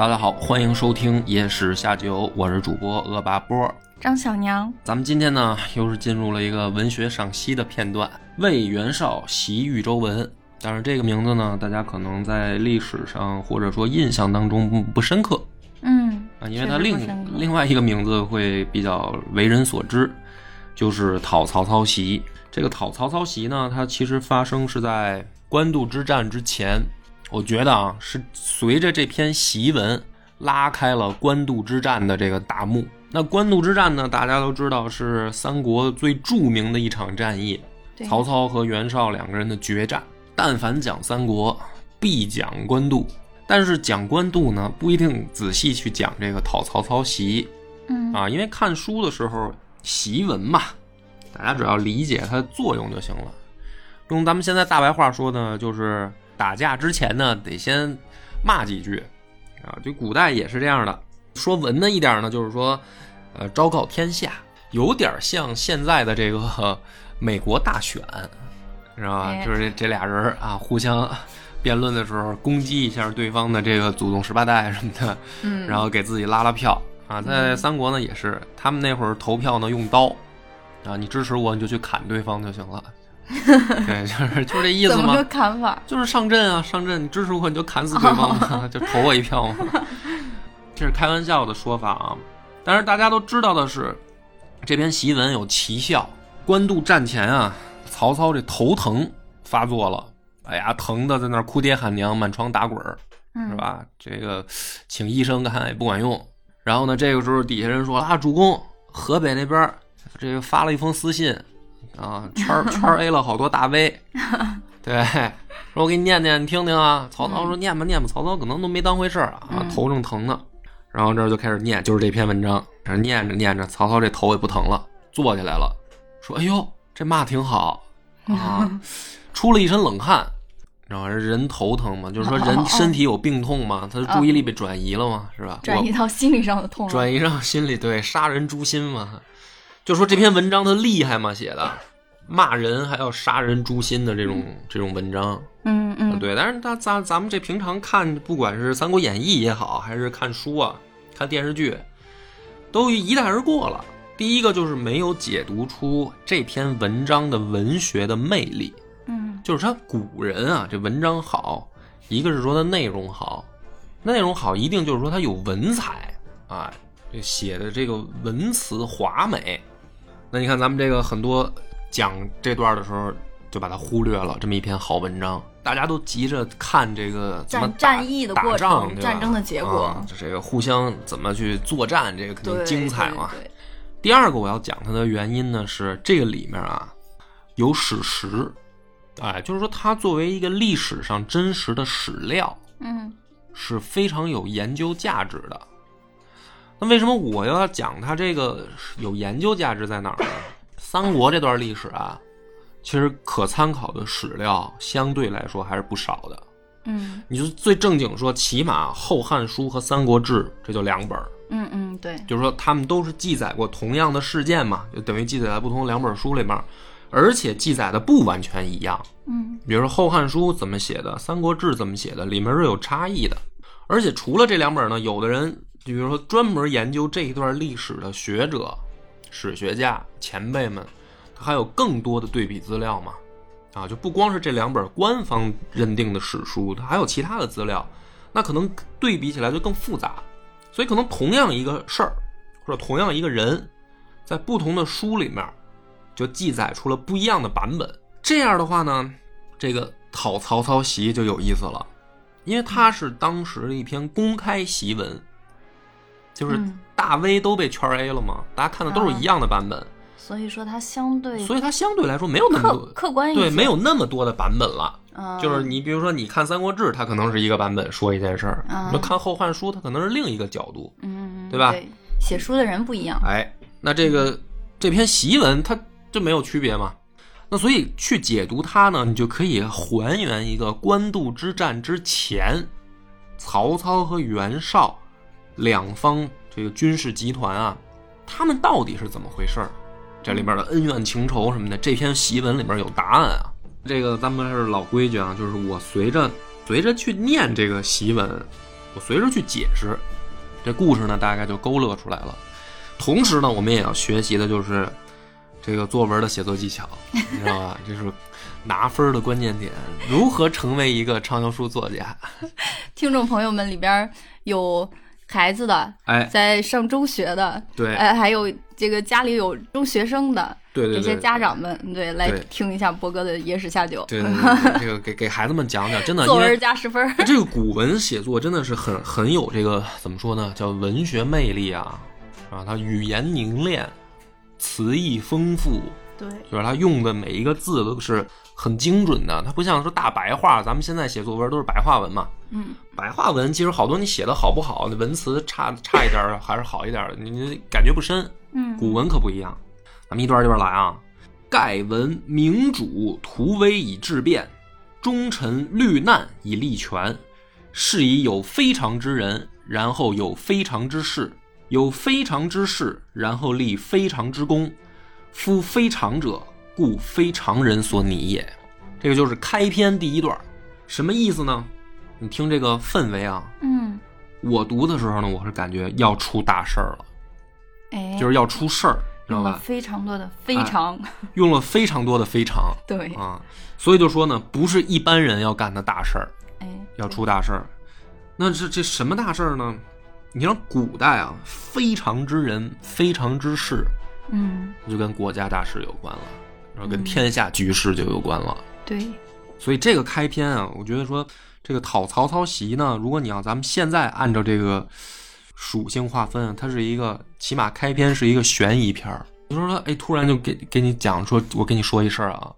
大家好，欢迎收听《野史下酒》，我是主播恶霸波。张小娘，咱们今天呢，又是进入了一个文学赏析的片段，《魏元绍袭豫州文》。但是这个名字呢，大家可能在历史上或者说印象当中不不深刻嗯，啊，因为它另另外一个名字会比较为人所知，就是讨曹操袭。这个讨曹操袭呢，它其实发生是在官渡之战之前。我觉得啊，是随着这篇檄文拉开了官渡之战的这个大幕。那官渡之战呢，大家都知道是三国最著名的一场战役，曹操和袁绍两个人的决战。但凡讲三国，必讲官渡。但是讲官渡呢，不一定仔细去讲这个讨曹操檄嗯啊，因为看书的时候，檄文嘛，大家只要理解它的作用就行了。用咱们现在大白话说呢，就是打架之前呢，得先骂几句啊。就古代也是这样的。说文的一点呢，就是说，呃，昭告天下，有点像现在的这个呃 美国大选，知道吧？哎就是这这俩人啊，互相辩论的时候，攻击一下对方的这个祖宗十八代什么的，嗯，然后给自己拉拉票啊。在三国呢也是，他们那会儿投票呢用刀啊，你支持我你就去砍对方就行了。对，就是就是这意思嘛怎么个。砍法？就是上阵啊，上阵，你支持我你就砍死对方嘛，就投我一票嘛。这是开玩笑的说法啊，但是大家都知道的是，这篇檄文有奇效。官渡战前啊，曹操这头疼发作了，哎呀，疼的在那儿哭爹喊娘，满床打滚儿，嗯，是？吧？这个请医生看也不管用。然后呢，这个时候底下人说了啊，主公，河北那边这个发了一封私信啊，圈圈 A 了好多大 V，对，说我给你念念，你听听啊。曹操说念吧念吧，曹操可能都没当回事儿啊，嗯头正疼呢。然后这就开始念，就是这篇文章，这念着念着，曹操这头也不疼了，坐起来了，说：“哎呦，这骂挺好啊，出了一身冷汗。”然后人头疼嘛，就是说人身体有病痛嘛，他的注意力被转移了嘛，是吧？转移到心理上的痛。转移到心理，对，杀人诛心嘛，就说这篇文章它厉害嘛，写的骂人还要杀人诛心的这种这种文章，嗯嗯，对。但是他咱咱们这平常看，不管是《三国演义》也好，还是看书啊、看电视剧，都一带而过了。第一个就是没有解读出这篇文章的文学的魅力，嗯就是他古人啊，这文章好，一个是说它内容好，内容好一定就是说它有文采啊，这写的这个文辞华美。那你看咱们这个很多讲这段的时候，就把它忽略了这么一篇好文章，大家都急着看这个怎么战战役的过，程，战争的结果啊，这个互相怎么去作战，这个肯定精彩嘛。对对第二个我要讲它的原因呢，是这个里面啊有史实，哎，就是说它作为一个历史上真实的史料，嗯是非常有研究价值的。那为什么我要讲它这个有研究价值在哪儿呢？三国这段历史啊，其实可参考的史料相对来说还是不少的。嗯你就最正经说，起码《后汉书》和《三国志》这就两本儿，嗯嗯，对，就是说他们都是记载过同样的事件嘛，就等于记载在不同两本书里面，而且记载的不完全一样。嗯比如说《后汉书》怎么写的，《三国志》怎么写的，里面是有差异的。而且除了这两本呢，有的人，就比如说专门研究这一段历史的学者、史学家前辈们，他还有更多的对比资料嘛。啊，就不光是这两本官方认定的史书，它还有其他的资料，那可能对比起来就更复杂。所以可能同样一个事儿，或者同样一个人，在不同的书里面，就记载出了不一样的版本。这样的话呢，这个讨曹操檄就有意思了，因为它是当时的一篇公开檄文，就是大 V 都被圈 A 了吗，大家看的都是一样的版本，所以说它相对所以它相对来说没有那么客多，客观一些，对，没有那么多的版本了。嗯，就是你比如说，你看《三国志》，它可能是一个版本说一件事儿；嗯你看《后汉书》，它可能是另一个角度。嗯，对吧？对，写书的人不一样，哎，那这个这篇檄文它就没有区别嘛？那所以去解读它呢，你就可以还原一个官渡之战之前，曹操和袁绍两方这个军事集团啊，他们到底是怎么回事儿？这里边的恩怨情仇什么的，这篇檄文里边有答案啊。这个咱们是老规矩啊，就是我随着随着去念这个檄文，我随着去解释，这故事呢大概就勾勒出来了。同时呢，我们也要学习的就是这个作文的写作技巧，你知道吧？这是拿分的关键点，如何成为一个畅销书作家？听众朋友们里边有孩子的，哎，在上中学的，对。哎，还有这个家里有中学生的对对对，这些家长们，对，来听一下波哥的野史下酒，对对对，对这个给给孩子们讲讲，真的，因作为文加十分，这个古文写作真的是很很有这个怎么说呢？叫文学魅力啊，啊，它语言凝练，词意丰富，对，就是它用的每一个字都是很精准的，它不像说大白话，咱们现在写作文都是白话文嘛。嗯，白话文其实好多你写的好不好，那文词差差一点儿还是好一点你你感觉不深。嗯，古文可不一样，咱们一段一段来啊。盖闻明主图威以治变，忠臣虑难以立权。是以有非常之人，然后有非常之事；有非常之事，然后立非常之功。夫非常者，故非常人所拟也。这个就是开篇第一段，什么意思呢？你听这个氛围啊，嗯，我读的时候呢，我是感觉要出大事儿了，哎，就是要出事儿，知道吧？非常多的非常，用了非常多的非常 对，啊，所以就说呢，不是一般人要干的大事儿，哎，要出大事儿。那这这什么大事儿呢？你像古代啊，非常之人，非常之事，嗯，就跟国家大事有关了，然后跟嗯天下局势就有关了。对，所以这个开篇啊，我觉得说这个讨曹操檄呢，如果你要咱们现在按照这个属性划分啊，它是一个起码开篇是一个悬疑片儿。你说说，哎，突然就给给你讲说，我跟你说一事儿啊，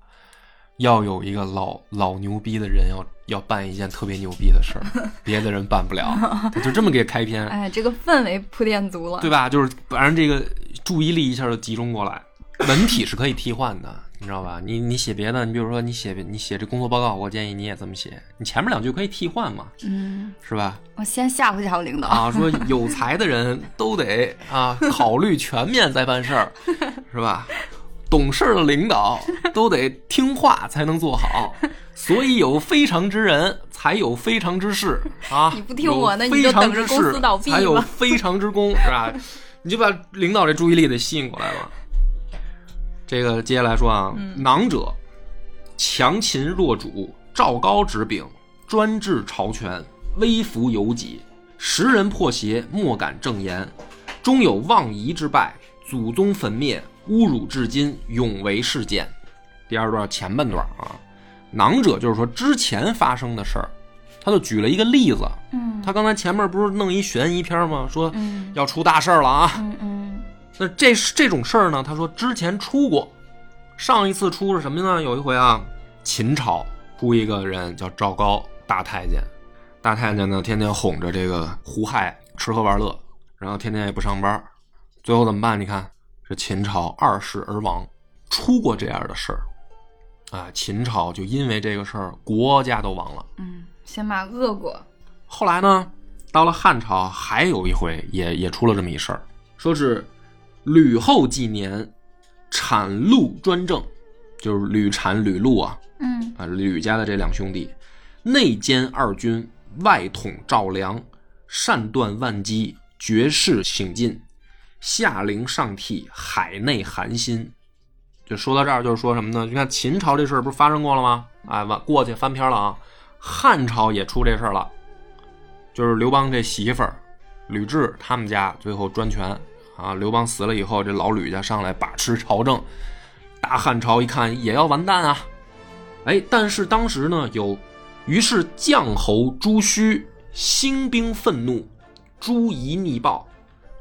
要有一个老老牛逼的人要要办一件特别牛逼的事儿，别的人办不了，他就这么给开篇，哎，这个氛围铺垫足了，对吧？就是反正这个注意力一下就集中过来。文体是可以替换的，你知道吧？你你写别的，你比如说你写你写这工作报告，我建议你也这么写，你前面两句可以替换嘛，嗯，是吧？我先吓唬吓唬领导，啊，说有才的人都得啊考虑全面再办事儿，是吧？懂事儿的领导都得听话才能做好，所以有非常之人，才有非常之事啊！你不听我那有你就非常之等着公司事倒闭才有非常之功，是吧？你就把领导这注意力得吸引过来了。这个接下来说啊，嗯囊者强秦弱主，赵高执柄，专制朝权，威服有己，时人破邪，莫敢正言，终有妄夷之败，祖宗焚灭，侮辱至今，永为事件。第二段前半段啊，囊者就是说之前发生的事儿，他就举了一个例子。嗯他刚才前面不是弄一悬疑片吗？说嗯要出大事儿了啊。嗯嗯那这这种事儿呢，他说之前出过，上一次出是什么呢？有一回啊，秦朝出一个人叫赵高，大太监，大太监呢天天哄着这个胡亥吃喝玩乐，然后天天也不上班，最后怎么办？你看这秦朝二世而亡，出过这样的事儿，啊，秦朝就因为这个事儿国家都亡了。嗯，先把恶果，后来呢，到了汉朝，还有一回也也出了这么一事儿，说是吕后纪年，产陆专政，就是吕产、吕禄啊，嗯啊，吕家的这两兄弟，内兼二军，外统赵梁，善断万机，绝世醒进，下陵上替，海内寒心。就说到这儿，就是说什么呢？你看秦朝这事儿不是发生过了吗？哎，完过去翻篇了啊。汉朝也出这事儿了，就是刘邦这媳妇儿吕雉他们家最后专权啊。刘邦死了以后，这老吕家上来把持朝政，大汉朝一看也要完蛋啊。哎，但是当时呢，有于是将侯朱须兴兵愤怒，朱夷逆暴，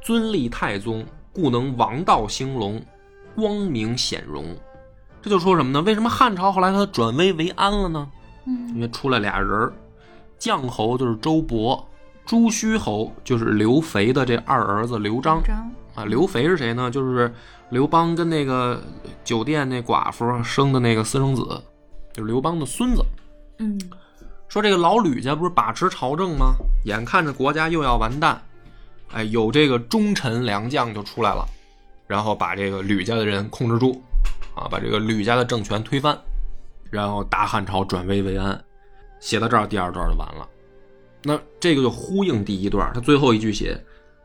尊立太宗，故能王道兴隆。光明显荣。这就说什么呢？为什么汉朝后来他转危为安了呢？嗯因为出来俩人儿，绛侯就是周勃，朱虚侯就是刘肥的这二儿子刘璋张啊。刘肥是谁呢？就是刘邦跟那个酒店那寡妇生的那个私生子，就是刘邦的孙子。嗯说这个老吕家不是把持朝政吗？眼看着国家又要完蛋，哎，有这个忠臣良将就出来了，然后把这个吕家的人控制住，啊，把这个吕家的政权推翻，然后大汉朝转危为安。写到这儿，第二段就完了。那这个就呼应第一段，他最后一句写：“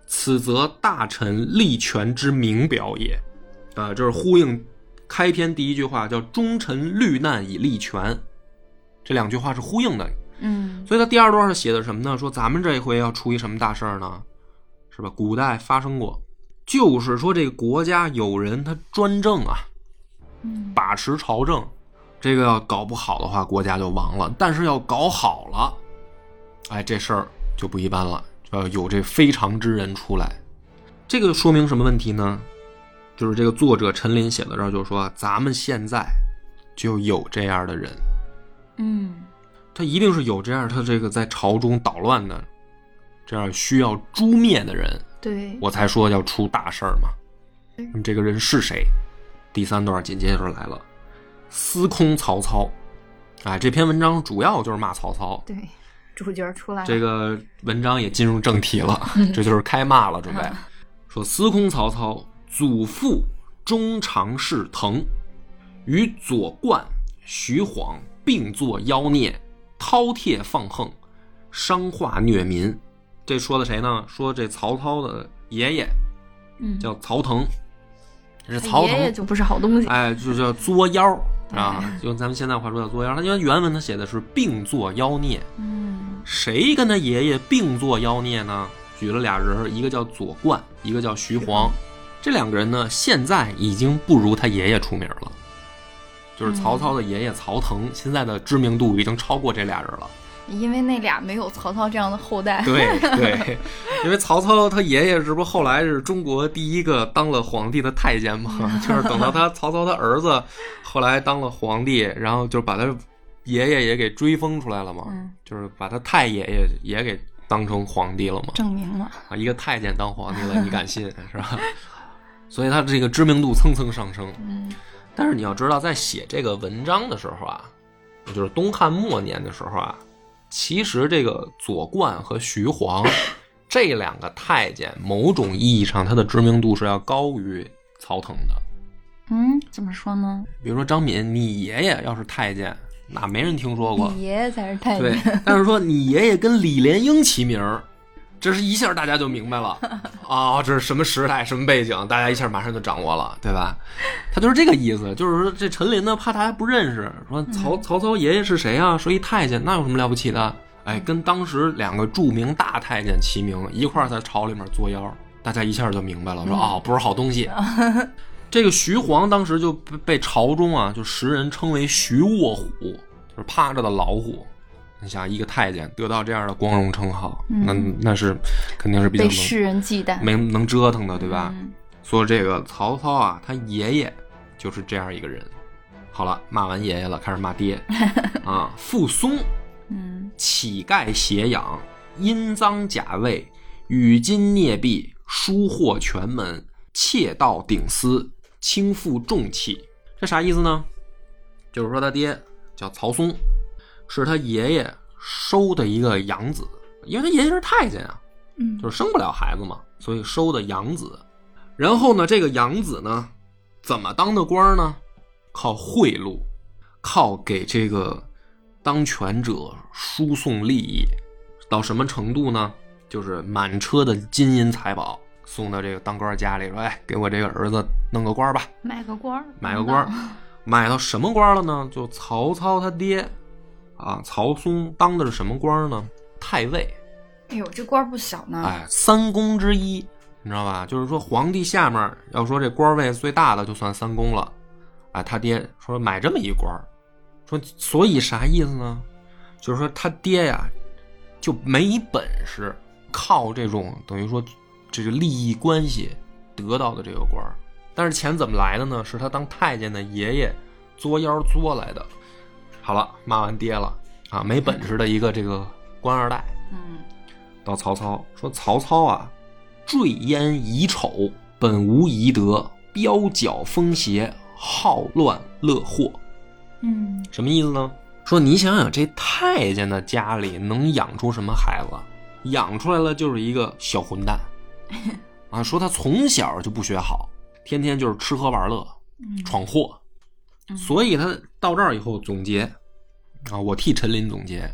此则大臣立权之名表也。”啊，这是呼应开篇第一句话，叫“忠臣虑难以立权”。这两句话是呼应的，嗯所以他第二段是写的什么呢？说咱们这一回要出一什么大事儿呢？是吧？古代发生过，就是说这个国家有人他专政啊，嗯把持朝政，这个要搞不好的话，国家就亡了。但是要搞好了，哎，这事儿就不一般了，就要有这非常之人出来。这个说明什么问题呢？就是这个作者陈林写的这儿就说，咱们现在就有这样的人。嗯他一定是有这样，他这个在朝中捣乱的，这样需要诛灭的人，对我才说要出大事儿嘛。对那么这个人是谁？第三段紧接着来了，司空曹操。哎，这篇文章主要就是骂曹操。对，主角出来了，这个文章也进入正题了，这就是开骂了，准备。说司空曹操祖父中常侍腾，与左冠、徐晃并作妖孽，饕餮放横，伤化虐民。这说的谁呢？说这曹操的爷爷嗯。叫曹腾，这是曹腾，爷爷就不是好东西，哎，就叫作妖啊，用咱们现在话说叫作妖。他因为原文他写的是并作妖孽，嗯谁跟他爷爷并作妖孽呢？举了俩人，一个叫左冠，一个叫徐晃。这两个人呢，现在已经不如他爷爷出名了。就是曹操的爷爷曹腾，现在的知名度已经超过这俩人了。因为那俩没有曹操这样的后代，对对，因为曹操他爷爷这不后来是中国第一个当了皇帝的太监嘛，就是等到他曹操他儿子后来当了皇帝，然后就把他爷爷也给追封出来了嘛，嗯就是把他太爷爷也给当成皇帝了嘛。证明了，啊，一个太监当皇帝了，你敢信 是吧？所以他这个知名度蹭蹭上升。嗯但是你要知道，在写这个文章的时候啊，就是东汉末年的时候啊，其实这个左冠和徐晃 这两个太监，某种意义上他的知名度是要高于曹腾的。嗯，怎么说呢？比如说张敏，你爷爷要是太监，那没人听说过。你爷爷才是太监对监，，但是说你爷爷跟李莲英齐名儿，这是一下大家就明白了 啊、这是什么时代、什么背景，大家一下马上就掌握了，对吧？他就是这个意思，就是说这陈琳呢，怕大家不认识，说曹曹操爷爷是谁啊？说一太监，那有什么了不起的？哎，跟当时两个著名大太监齐名，一块儿在朝里面作妖，大家一下就明白了，说哦，不是好东西。这个徐晃当时就被被朝中啊，就时人称为徐卧虎，就是趴着的老虎。你想，一个太监得到这样的光荣称号，那那是肯定是比较能被世人忌惮，没能折腾的，对吧？嗯说这个曹操啊，他爷爷就是这样一个人。好了，骂完爷爷了，开始骂爹啊。傅松，嗯乞丐斜养，阴赃假位，与金孽币，疏获全门，窃盗顶私，轻负重器。这啥意思呢？就是说他爹叫曹松，是他爷爷收的一个养子，因为他爷爷是太监啊，嗯就是生不了孩子嘛，所以收的养子。然后呢，这个养子呢，怎么当的官呢？靠贿赂，靠给这个当权者输送利益，到什么程度呢？就是满车的金银财宝送到这个当官家里，说：“哎，给我这个儿子弄个官吧，买个官，买个官。”买到什么官了呢？就曹操他爹啊，曹嵩当的是什么官呢？太尉。哎呦，这官不小呢，哎，三公之一，你知道吧？就是说皇帝下面要说这官位最大的就算三公了。啊，他爹说买这么一官，说所以啥意思呢？就是说他爹呀就没本事靠这种等于说这个利益关系得到的这个官，但是钱怎么来的呢？是他当太监的爷爷作妖作来的。好了，骂完爹了啊，没本事的一个这个官二代，嗯到曹操说：“曹操啊，坠烟遗丑，本无遗德，彪角风邪，好乱乐祸。嗯什么意思呢？说你想想，这太监的家里能养出什么孩子？养出来了就是一个小混蛋 啊！说他从小就不学好，天天就是吃喝玩乐，嗯闯祸。所以他到这儿以后总结啊，我替陈琳总结。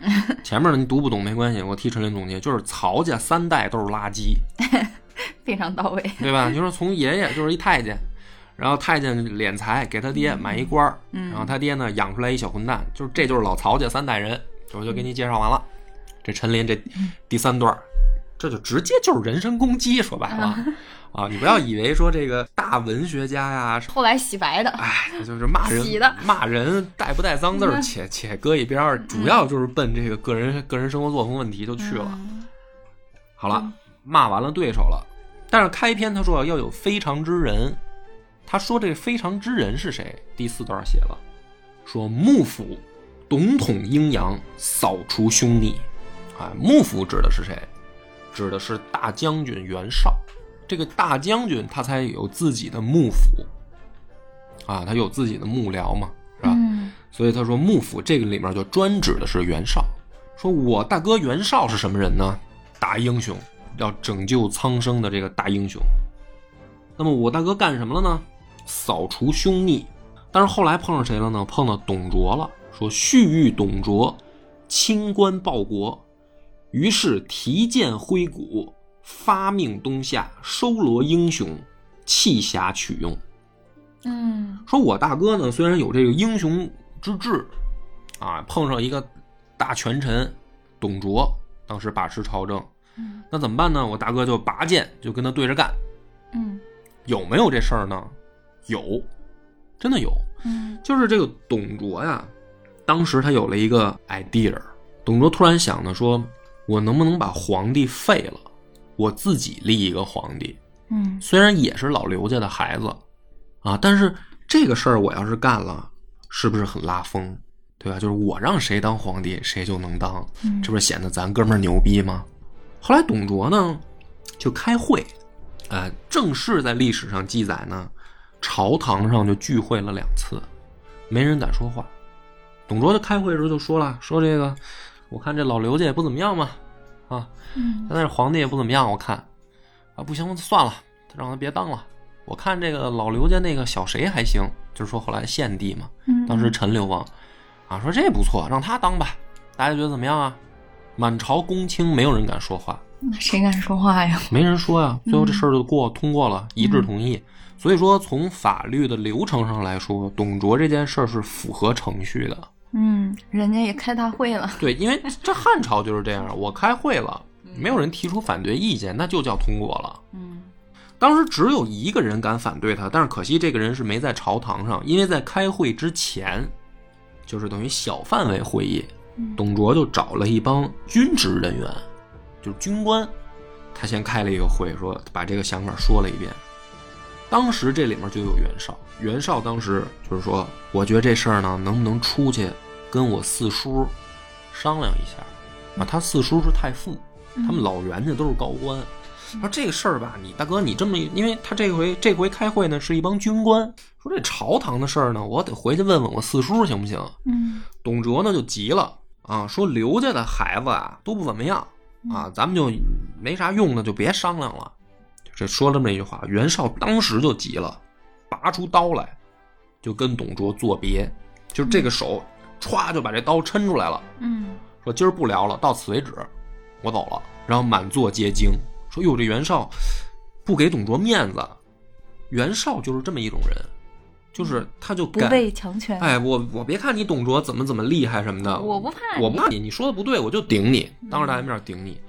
前面的你读不懂没关系，我替陈琳总结，就是曹家三代都是垃圾，非常到位。对吧？你说从爷爷就是一太监，然后太监敛财给他爹买一官儿，嗯。然后他爹呢养出来一小混蛋，就是这就是老曹家三代人，我就给你介绍完了。这陈琳这第三段儿，这就直接就是人身攻击，说白了。啊，你不要以为说这个大文学家呀，后来洗白的，哎，他就是骂人洗的，骂人带不带脏字儿，嗯。且且搁一边儿，主要就是奔这个个人个人生活作风问题就去了。嗯。好了，骂完了对手了，但是开篇他说要有非常之人，他说这非常之人是谁？第四段写了，说幕府董统阴阳，扫除凶逆。啊，幕府指的是谁？指的是大将军袁绍。这个大将军他才有自己的幕府啊，他有自己的幕僚嘛，是吧？嗯所以他说幕府这个里面就专指的是袁绍。说我大哥袁绍是什么人呢？大英雄，要拯救苍生的这个大英雄。那么我大哥干什么了呢？扫除凶逆。但是后来碰上谁了呢？碰到董卓了，说蓄欲董卓，清官报国，于是提剑挥鼓，发命东夏，收罗英雄，弃侠取用。嗯说我大哥呢，虽然有这个英雄之志，啊，碰上一个大权臣董卓，当时把持朝政，嗯那怎么办呢？我大哥就拔剑就跟他对着干，嗯有没有这事儿呢？有，真的有。嗯就是这个董卓呀，当时他有了一个 idea，董卓突然想呢，说我能不能把皇帝废了，我自己立一个皇帝？嗯虽然也是老刘家的孩子，啊，但是这个事儿我要是干了，是不是很拉风？对吧？就是我让谁当皇帝，谁就能当，嗯这不是显得咱哥们儿牛逼吗？后来董卓呢，就开会，呃，正式在历史上记载呢，朝堂上就聚会了两次，没人敢说话。董卓就开会的时候就说了，说这个，我看这老刘家也不怎么样嘛，啊，嗯现在这皇帝也不怎么样，我看，啊，不行，算了，让他别当了。我看这个老刘家那个小谁还行，就是说后来献帝嘛，嗯，当时陈留王，啊，说这不错，让他当吧。大家觉得怎么样啊？满朝公卿没有人敢说话，那谁敢说话呀？没人说呀。最后这事儿就过通过了，一致同意。所以说，从法律的流程上来说，董卓这件事儿是符合程序的。嗯，人家也开大会了。对，因为这汉朝就是这样，我开会了，没有人提出反对意见，那就叫通过了。嗯当时只有一个人敢反对他，但是可惜这个人是没在朝堂上，因为在开会之前，就是等于小范围会议，嗯董卓就找了一帮军职人员，就是军官，他先开了一个会，说把这个想法说了一遍。当时这里面就有袁绍，袁绍当时就是说，我觉得这事儿呢，能不能出去跟我四叔商量一下？啊，他四叔是太傅，他们老袁家都是高官。说这个事儿吧，你大哥你这么，因为他这回这回开会呢是一帮军官，说这朝堂的事儿呢，我得回去问问我四叔行不行？嗯董卓呢就急了啊，说刘家的孩子啊都不怎么样啊，咱们就没啥用的，就别商量了。这说了这么一句话，袁绍当时就急了，拔出刀来，就跟董卓作别，就是这个手歘就把这刀抻出来了，嗯说今儿不聊了，到此为止，我走了。然后满座皆惊，说哟这袁绍不给董卓面子，袁绍就是这么一种人，就是他就不敢畏强权。哎，我我别看你董卓怎么怎么厉害什么的，我不怕你我不怕你，你说的不对，我就顶你，当着大家面顶你。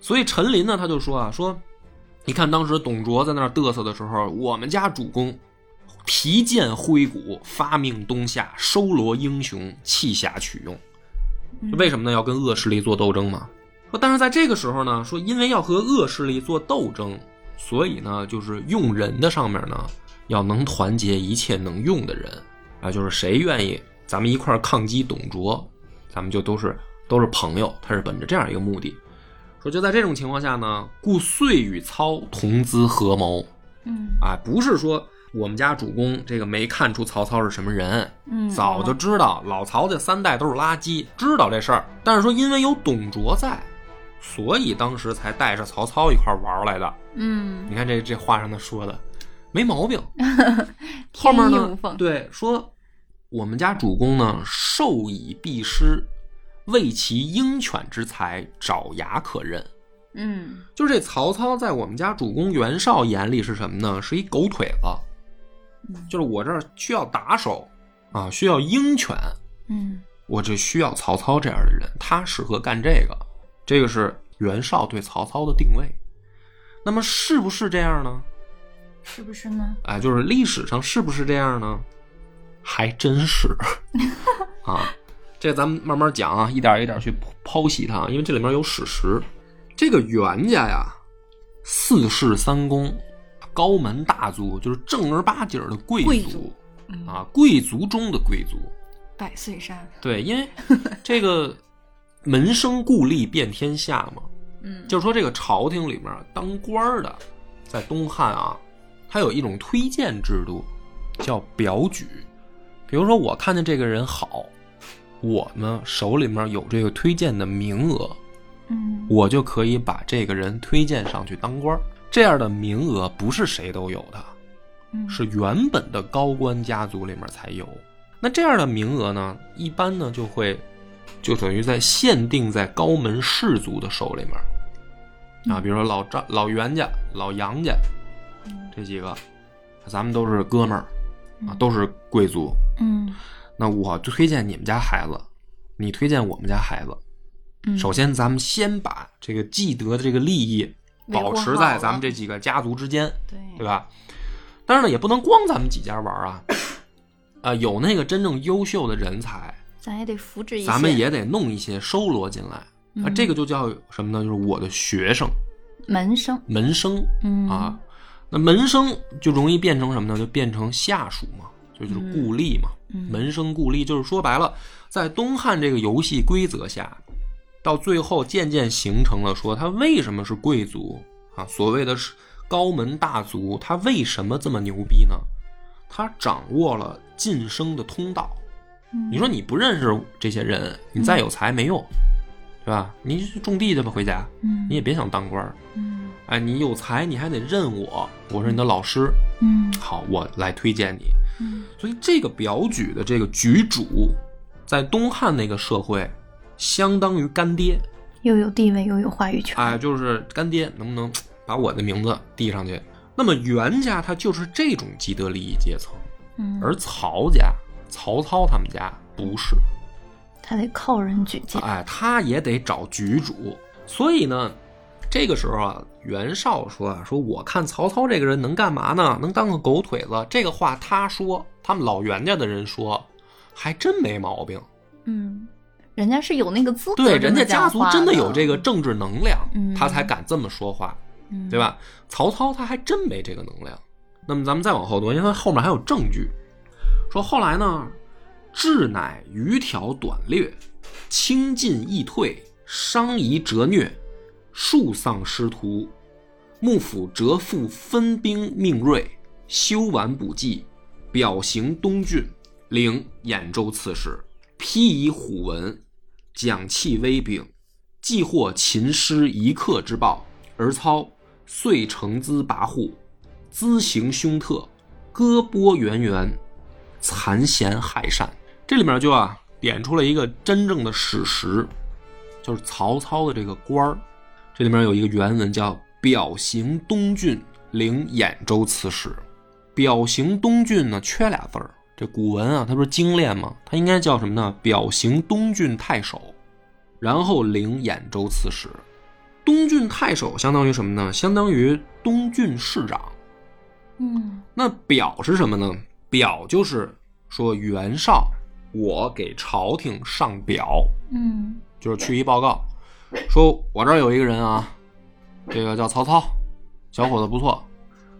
所以陈琳呢，他就说啊，说你看当时董卓在那儿嘚瑟的时候，我们家主公提剑挥鼓，发命东夏，收罗英雄，弃侠取用。为什么呢？要跟恶势力做斗争嘛。说，但是在这个时候呢，说因为要和恶势力做斗争，所以呢，就是用人的上面呢，要能团结一切能用的人啊，就是谁愿意咱们一块儿抗击董卓，咱们就都是都是朋友。他是本着这样一个目的，说就在这种情况下呢，故遂与操同资合谋。嗯啊，不是说我们家主公这个没看出曹操是什么人，嗯，早就知道老曹家三代都是垃圾，知道这事儿。但是说因为有董卓在，所以当时才带着曹操一块玩来的。嗯你看这这话上他说的没毛病。后面呢对说我们家主公呢授以必师，为其鹰犬之才，爪牙可任。嗯就是这曹操在我们家主公袁绍眼里是什么呢？是一狗腿子，就是我这儿需要打手啊，需要鹰犬，嗯我这需要曹操这样的人，他适合干这个。这个是袁绍对曹操的定位。那么是不是这样呢？是不是呢？哎，就是历史上是不是这样呢？还真是 啊，这咱们慢慢讲啊，一点一点去剖析它，因为这里面有史实。这个袁家呀，四世三公，高门大族，就是正儿八经的贵族贵族嗯啊，贵族中的贵族。百岁山，对，因为这个门生故吏遍天下嘛，嗯就是说这个朝廷里面当官的，在东汉啊，它有一种推荐制度，叫表举。比如说我看见这个人好，我呢手里面有这个推荐的名额，嗯我就可以把这个人推荐上去当官儿。这样的名额不是谁都有的，嗯。是原本的高官家族里面才有。那这样的名额呢，一般呢就会就等于在限定在高门士族的手里面。啊，比如说老张、老袁家、老杨家这几个，咱们都是哥们儿啊，都是贵族。嗯。那我就推荐你们家孩子，你推荐我们家孩子。嗯，首先，咱们先把这个既得的这个利益保持在咱们这几个家族之间，对对吧？但是呢，也不能光咱们几家玩啊，啊，有那个真正优秀的人才，咱也得扶植一些，咱们也得弄一些收罗进来。啊，嗯这个就叫什么呢？就是我的学生门生，门生嗯啊。那门生就容易变成什么呢？就变成下属嘛，就就是故吏嘛。嗯门生故吏就是说白了，在东汉这个游戏规则下，到最后渐渐形成了说他为什么是贵族啊？所谓的是高门大族，他为什么这么牛逼呢？他掌握了晋升的通道。嗯你说你不认识这些人，你再有才没用，对吧？你去种地去吧，回家，嗯你也别想当官儿。嗯哎，你有才，你还得认我，我是你的老师。嗯好，我来推荐你。嗯所以这个表举的这个举主，在东汉那个社会，相当于干爹。又有地位又有话语权，哎，就是干爹，能不能把我的名字递上去？那么袁家他就是这种既得利益阶层，嗯，而曹家、曹操他们家不是。他得靠人举荐，哎，他也得找局主。所以呢，这个时候啊，袁绍说啊，说我看曹操这个人能干嘛呢？能当个狗腿子。这个话他说，他们老袁家的人说，还真没毛病。嗯，人家是有那个资格对，人家家族真的有这个政治能量，嗯他才敢这么说话，嗯对？吧？曹操他还真没这个能量。那么咱们再往后读，因为他后面还有证据，说后来呢，智乃余条短略，轻进易退，伤夷折虐，数丧师徒，幕府折复分兵命锐，修完补计，表行东郡，领兖州刺史，披以虎纹，蒋气威柄，既获秦师一客之报，而操遂乘资跋扈，滋行凶特，割剥源源，残贤害善。这里面就啊点出了一个真正的史实，就是曹操的这个官儿。这里面有一个原文叫“表行东郡，领兖州刺史”。表行东郡呢，缺俩字儿。这古文啊，它不是精炼吗？它应该叫什么呢？表行东郡太守，然后领兖州刺史。东郡太守相当于什么呢？相当于东郡市长。嗯那表是什么呢？表就是说袁绍，我给朝廷上表，嗯就是去一报告，说我这儿有一个人啊，这个叫曹操，小伙子不错，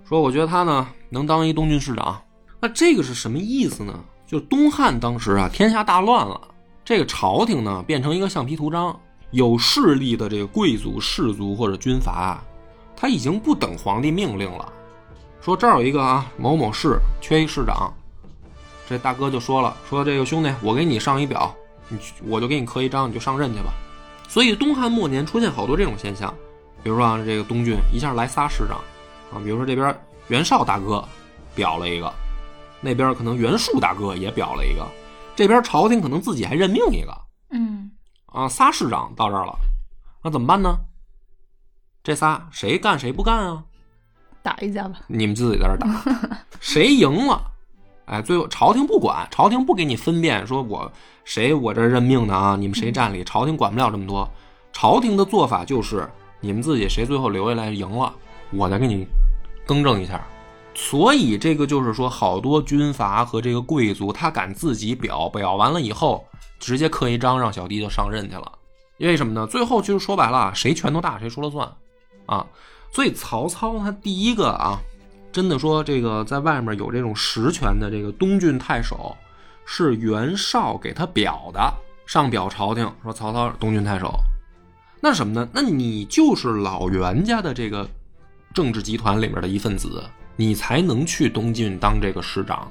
说我觉得他呢能当一东郡市长。那这个是什么意思呢？就东汉当时啊，天下大乱了，这个朝廷呢变成一个橡皮图章，有势力的这个贵族、士族或者军阀，他已经不等皇帝命令了。说这儿有一个啊某某市缺一市长，这大哥就说了，说这个兄弟，我给你上一表，你我就给你刻一章，你就上任去吧。所以东汉末年出现好多这种现象，比如说啊，这个东郡一下来仨市长啊，比如说这边袁绍大哥表了一个，那边可能袁术大哥也表了一个，这边朝廷可能自己还任命一个嗯啊，仨市长到这儿了，那怎么办呢？这仨谁干谁不干啊？打一架吧。你们自己在这儿打，谁赢了，哎，最后朝廷不管，朝廷不给你分辨，说我谁我这任命的啊，你们谁占理，朝廷管不了这么多。朝廷的做法就是你们自己谁最后留下来赢了，我再给你更正一下。所以这个就是说，好多军阀和这个贵族，他敢自己表，表完了以后，直接刻一章，让小弟就上任去了。为什么呢？最后其实说白了，谁拳头大谁说了算，啊。所以曹操他第一个啊，真的说这个在外面有这种实权的这个东郡太守，是袁绍给他表的，上表朝廷说曹操东郡太守。那什么呢？那你就是老袁家的这个政治集团里面的一份子，你才能去东晋当这个市长。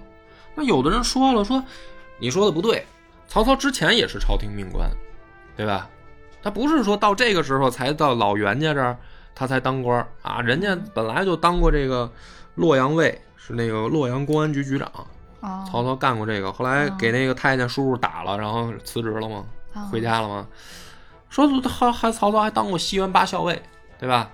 那有的人说了，说你说的不对，曹操之前也是朝廷命官，对吧？他不是说到这个时候才到老袁家这儿。他才当官啊，人家本来就当过这个洛阳尉，是那个洛阳公安局局长。曹操干过这个，后来给那个太监叔叔打了，然后辞职了吗？回家了吗？说还还曹操还当过西园八校尉，对吧？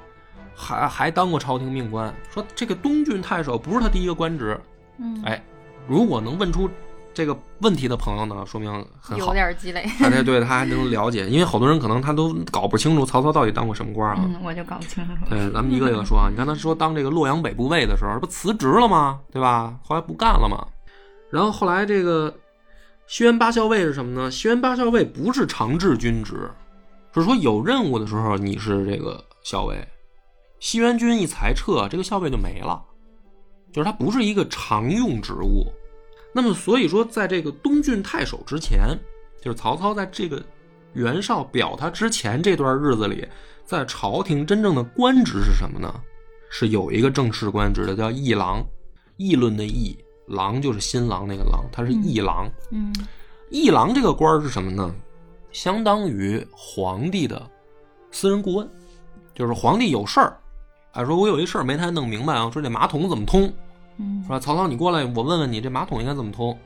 还还当过朝廷命官。说这个东郡太守不是他第一个官职。嗯，哎，如果能问出。这个问题的朋友呢，说明很好，有点积累。哎，对，他还能了解，因为好多人可能他都搞不清楚曹操到底当过什么官啊。嗯，我就搞不清楚。对，咱们一个一个说啊。你看他说当这个洛阳北部尉的时候，不辞职了吗？对吧？后来不干了吗。然后后来这个西园八校尉是什么呢？西园八校尉不是长制军职，是说有任务的时候你是这个校尉，西园军一裁撤，这个校尉就没了，就是他不是一个常用职务。那么，所以说，在这个东郡太守之前，就是曹操在这个袁绍表他之前这段日子里，在朝廷真正的官职是什么呢？是有一个正式官职的，叫议郎，议论的议，郎就是新郎那个郎，他是议郎。嗯，议郎这个官是什么呢？相当于皇帝的私人顾问，就是皇帝有事儿，啊，说我有一事儿没太弄明白啊，说这马桶怎么通？说曹操，你过来，我问问你，这马桶应该怎么通？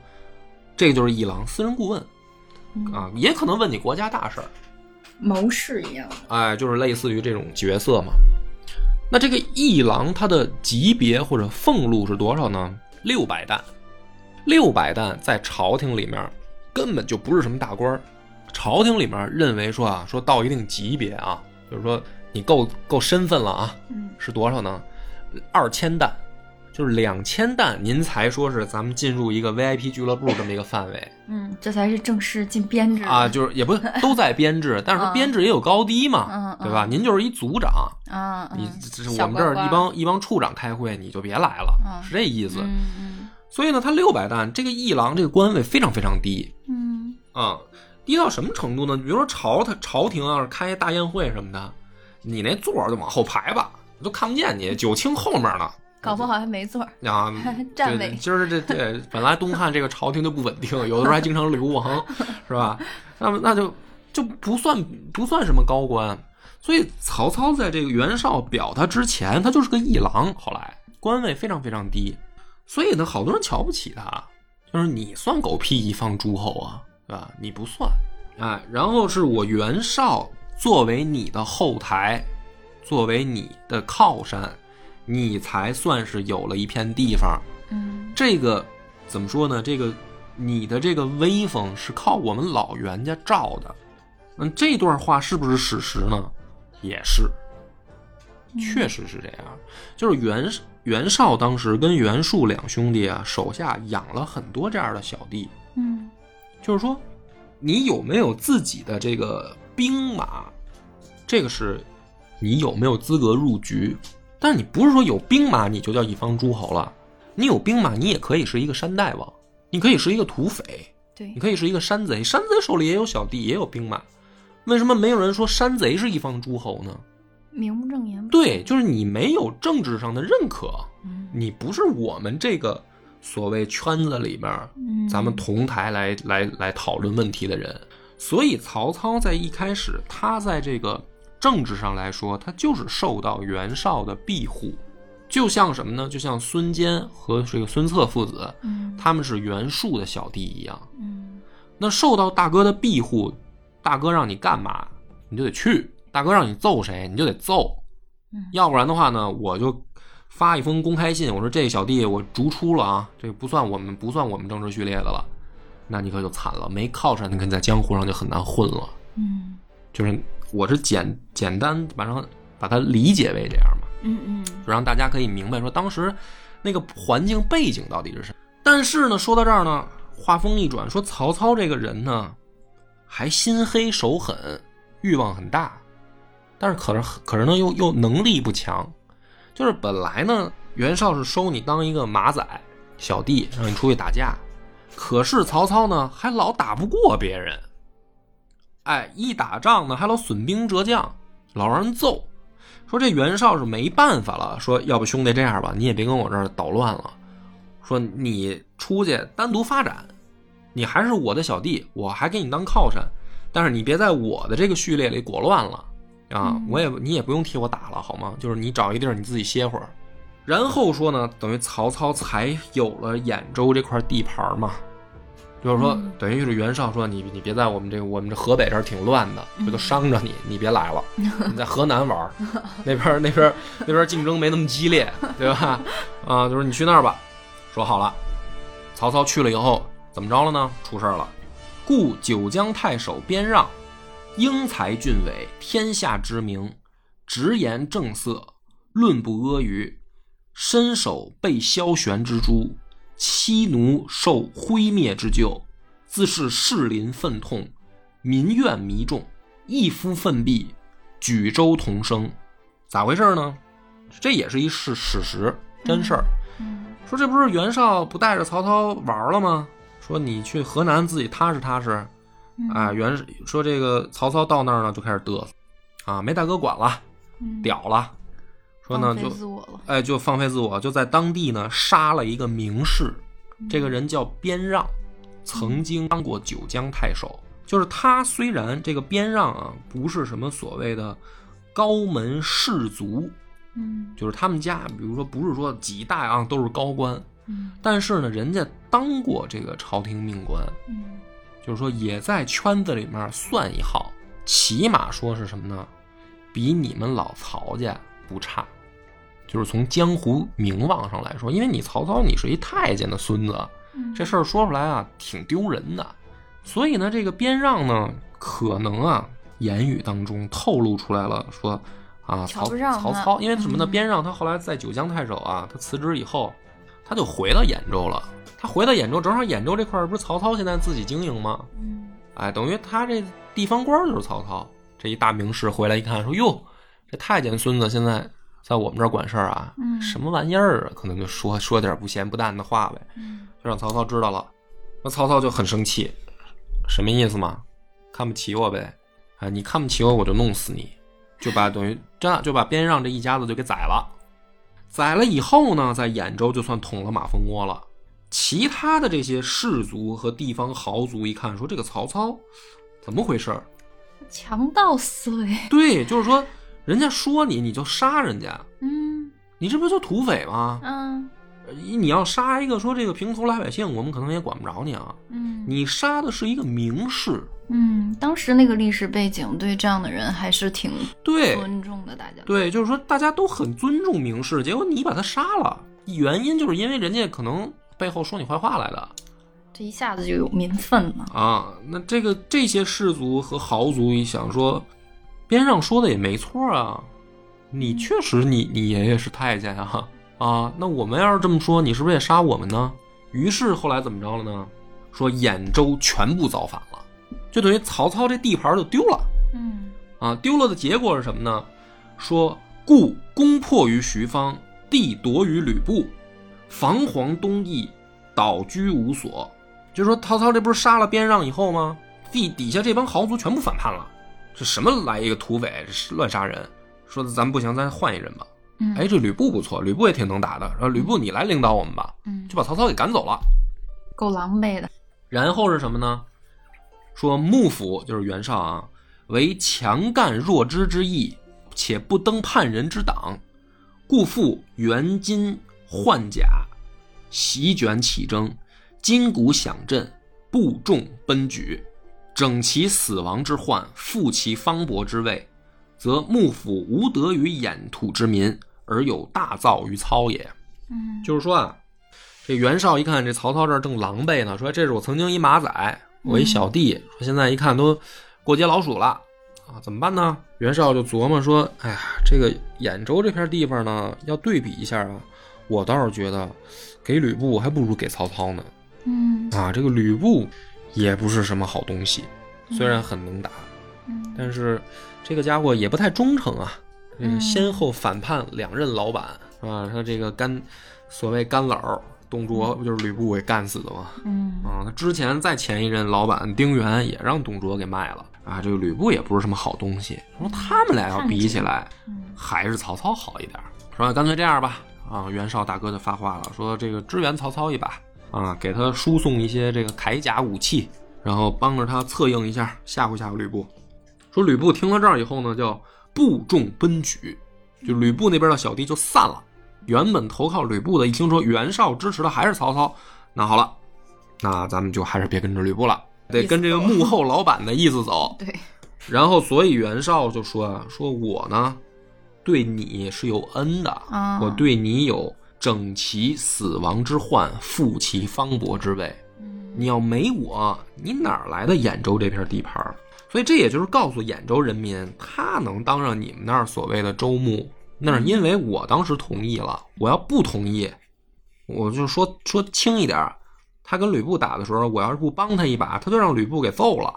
这个就是一郎，私人顾问啊，也可能问你国家大事儿，谋士一样。哎，就是类似于这种角色嘛。那这个一郎他的级别或者俸禄是多少呢？六百担，六百担在朝廷里面根本就不是什么大官朝廷里面认为说啊，说到一定级别啊，就是说你够够身份了啊，是多少呢？二千担。就是两千担，您才说是咱们进入一个 VIP 俱乐部这么一个范围。嗯，这才是正式进编制啊，就是也不 都在编制，但是说编制也有高低嘛，对吧？您就是一组长啊，你这是我们这儿一帮一帮处长开会，你就别来了，是这意思。所以呢，他六百担这个一郎这个官位非常非常低。嗯啊，低到什么程度呢？比如说朝他朝廷要是开大宴会什么的，你那座儿就往后排吧，都看不见你，九卿后面呢。搞不好还没座啊，站位。今儿这这本来东汉这个朝廷就不稳定，有的时候还经常流亡，是吧？那么那就就不算不算什么高官。所以曹操在这个袁绍表他之前，他就是个议郎，后来官位非常非常低。所以呢，好多人瞧不起他，就是你算狗屁一方诸侯啊，对吧？你不算，哎。然后是我袁绍作为你的后台，作为你的靠山。你才算是有了一片地方，嗯，这个怎么说呢？这个你的这个威风是靠我们老袁家罩的，嗯，这段话是不是史实呢？也是，确实是这样。就是袁袁绍当时跟袁术两兄弟啊，手下养了很多这样的小弟，嗯，就是说，你有没有自己的这个兵马，这个是你有没有资格入局。但是你不是说有兵马你就叫一方诸侯了，你有兵马你也可以是一个山大王，你可以是一个土匪，对你可以是一个山贼，山贼手里也有小弟，也有兵马。为什么没有人说山贼是一方诸侯呢？名不正言不对，就是你没有政治上的认可，嗯你不是我们这个所谓圈子里面嗯咱们同台来来来讨论问题的人。所以曹操在一开始，他在这个政治上来说，他就是受到袁绍的庇护，就像什么呢？就像孙坚和这个孙策父子，嗯他们是袁术的小弟一样。嗯那受到大哥的庇护，大哥让你干嘛，你就得去；大哥让你揍谁，你就得揍。嗯要不然的话呢，我就发一封公开信，我说这小弟我逐出了啊，这不算我们不算我们政治序列的了，那你可就惨了，没靠山，你看在江湖上就很难混了。嗯就是我是简简单把它把它理解为这样嘛，嗯嗯就让大家可以明白说当时那个环境背景到底是什么。但是呢，说到这儿呢，话锋一转，说曹操这个人呢，还心黑手狠，欲望很大，但是可是可是呢又又能力不强，就是本来呢袁绍是收你当一个马仔小弟，让你出去打架，可是曹操呢还老打不过别人，哎，一打仗呢还老损兵折将，老让人揍。说这袁绍是没办法了，说要不兄弟这样吧，你也别跟我这儿捣乱了，说你出去单独发展，你还是我的小弟，我还给你当靠山，但是你别在我的这个序列里裹乱了啊！嗯我也你也不用替我打了，好吗？就是你找一地儿你自己歇会儿。然后说呢，等于曹操才有了兖州这块地盘嘛，就是说嗯等于就是袁绍说你你别在我们这个我们这河北这儿挺乱的，这都伤着你，你别来了，你在河南玩儿，那边儿那边儿那边儿竞争没那么激烈，对吧？啊，就是你去那儿吧。说好了，曹操去了以后怎么着了呢？出事儿了。故九江太守边让，英才俊伟，天下知名，直言正色，论不阿谀，身手被萧玄之诛，妻奴受灰灭之咎，自是士林愤痛，民怨弥众，一夫奋臂，举州同生。咋回事呢？这也是一事史实，真事儿。嗯说这不是袁绍不带着曹操玩了吗？说你去河南自己踏实踏实，嗯啊，袁说这个曹操到那儿呢就开始嘚瑟，啊，没大哥管了，嗯屌了，说呢就哎就放飞自我，就在当地呢杀了一个名士，这个人叫边让，曾经当过九江太守。就是他虽然这个边让啊不是什么所谓的高门士族，嗯就是他们家比如说不是说几代啊都是高官，嗯但是呢人家当过这个朝廷命官，嗯就是说也在圈子里面算一号，起码说是什么呢？比你们老曹家不差，就是从江湖名望上来说，因为你曹操你是一太监的孙子，嗯这事儿说出来啊挺丢人的，所以呢这个边让呢可能啊言语当中透露出来了说啊曹曹操，因为什么呢？嗯边让他后来在九江太守啊，他辞职以后，他就回到兖州了。他回到兖州，正好兖州这块儿不是曹操现在自己经营吗？嗯哎，等于他这地方官就是曹操。这一大名士回来一看，说：“哟，这太监孙子现在在我们这儿管事儿啊，嗯什么玩意儿啊？”可能就说说点不咸不淡的话呗，嗯就让曹操知道了。那曹操就很生气，什么意思嘛？看不起我呗？啊，你看不起我，我就弄死你，就把等于这样就把边让这一家子就给宰了。宰了以后呢，在兖州就算捅了马蜂窝了。其他的这些士族和地方豪族一看，说这个曹操怎么回事儿？强盗思维，对，就是说人家说你，你就杀人家，嗯你这不就土匪吗？嗯你要杀一个说这个平头老百姓，我们可能也管不着你啊。嗯你杀的是一个名士，嗯，当时那个历史背景对这样的人还是挺对尊重的，大家对，就是说大家都很尊重名士，结果你把他杀了，原因就是因为人家可能背后说你坏话来的这一下子就有民愤了。啊。那这个这些士族和豪族一想说，边上说的也没错啊，你确实你你爷爷是太监啊 啊，那我们要是这么说，你是不是也杀我们呢？于是后来怎么着了呢？说兖州全部造反了，就等于曹操这地盘就丢了。嗯啊，丢了的结果是什么呢？说故攻破于徐方，地夺于吕布，防黄东邑，岛居无所。就是说，曹操这不是杀了边让以后吗？地底下这帮豪族全部反叛了，这什么来一个土匪乱杀人？说的咱不行，咱换一人吧。嗯哎，这吕布不错，吕布也挺能打的。然后吕布你来领导我们吧，嗯，就把曹操给赶走了。够狼狈的。然后是什么呢？说幕府就是袁绍啊，为强干弱枝之意，且不登叛人之党，故复元金换甲，席卷起征，金鼓响震，部众奔举，整其死亡之患，复其方伯之位，则幕府无德于掩土之民，而有大造于操也。嗯就是说啊，这袁绍一看这曹操这儿正狼狈呢，说这是我曾经一马仔，我一小弟，说现在一看都过街老鼠了啊，怎么办呢？袁绍就琢磨说，哎呀，这个兖州这片地方呢，要对比一下啊，我倒是觉得给吕布还不如给曹操呢嗯啊，这个吕布也不是什么好东西，虽然很能打，嗯。但是这个家伙也不太忠诚啊，这个嗯。先后反叛两任老板啊，他这个干所谓干老董卓不就是吕布给干死的吗？嗯。啊，他之前再前一任老板丁原也让董卓给卖了啊，这个吕布也不是什么好东西。说他们俩要比起来，嗯。还是曹操好一点。说干脆这样吧，啊，袁绍大哥就发话了，说这个支援曹操一把啊，给他输送一些这个铠甲武器，然后帮着他策应一下，吓唬吓唬吕布。说吕布听到这儿以后呢，叫部众奔举，就吕布那边的小弟就散了。原本投靠吕布的，一听说袁绍支持的还是曹操，那好了，那咱们就还是别跟着吕布了，得跟这个幕后老板的意思走。对，然后，所以袁绍就说啊，说我呢，对你是有恩的，啊我对你有整其死亡之患，复其方伯之位。你要没我，你哪儿来的兖州这片地盘？所以这也就是告诉兖州人民，他能当上你们那儿所谓的州牧，那是因为我当时同意了。我要不同意，我就说 说轻一点儿，他跟吕布打的时候，我要是不帮他一把，他就让吕布给揍了。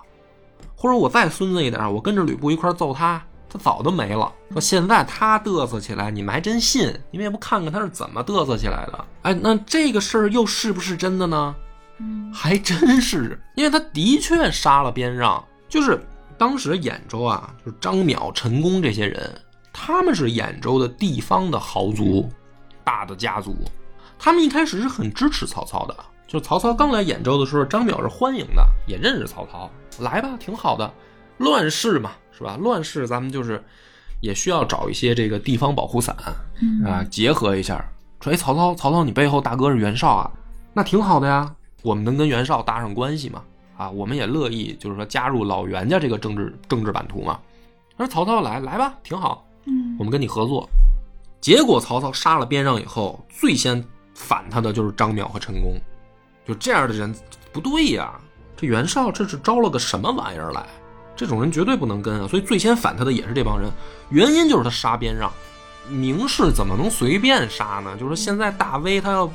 或者我再孙子一点，我跟着吕布一块揍他，他早都没了。说现在他嘚瑟起来，你们还真信？你们也不看看他是怎么嘚瑟起来的？哎，那这个事儿又是不是真的呢？嗯还真是，因为他的确杀了边让，就是当时兖州啊，就是张邈、陈宫这些人，他们是兖州的地方的豪族，大的家族，他们一开始是很支持曹操的。就曹操刚来兖州的时候，张邈是欢迎的，也认识曹操，来吧，挺好的。乱世嘛，是吧？乱世咱们就是也需要找一些这个地方保护伞嗯啊，结合一下。说，哎，曹操，曹操，你背后大哥是袁绍啊，那挺好的呀。我们能跟袁绍搭上关系嘛？啊，我们也乐意，就是说加入老袁家这个政治政治版图嘛。他说曹操来来吧，挺好，嗯我们跟你合作。结果曹操杀了边让以后，最先反他的就是张邈和陈宫，就这样的人不对呀、这袁绍这是招了个什么玩意儿来？这种人绝对不能跟啊！所以最先反他的也是这帮人，原因就是他杀边让。明士怎么能随便杀呢？就是说现在大 V 他要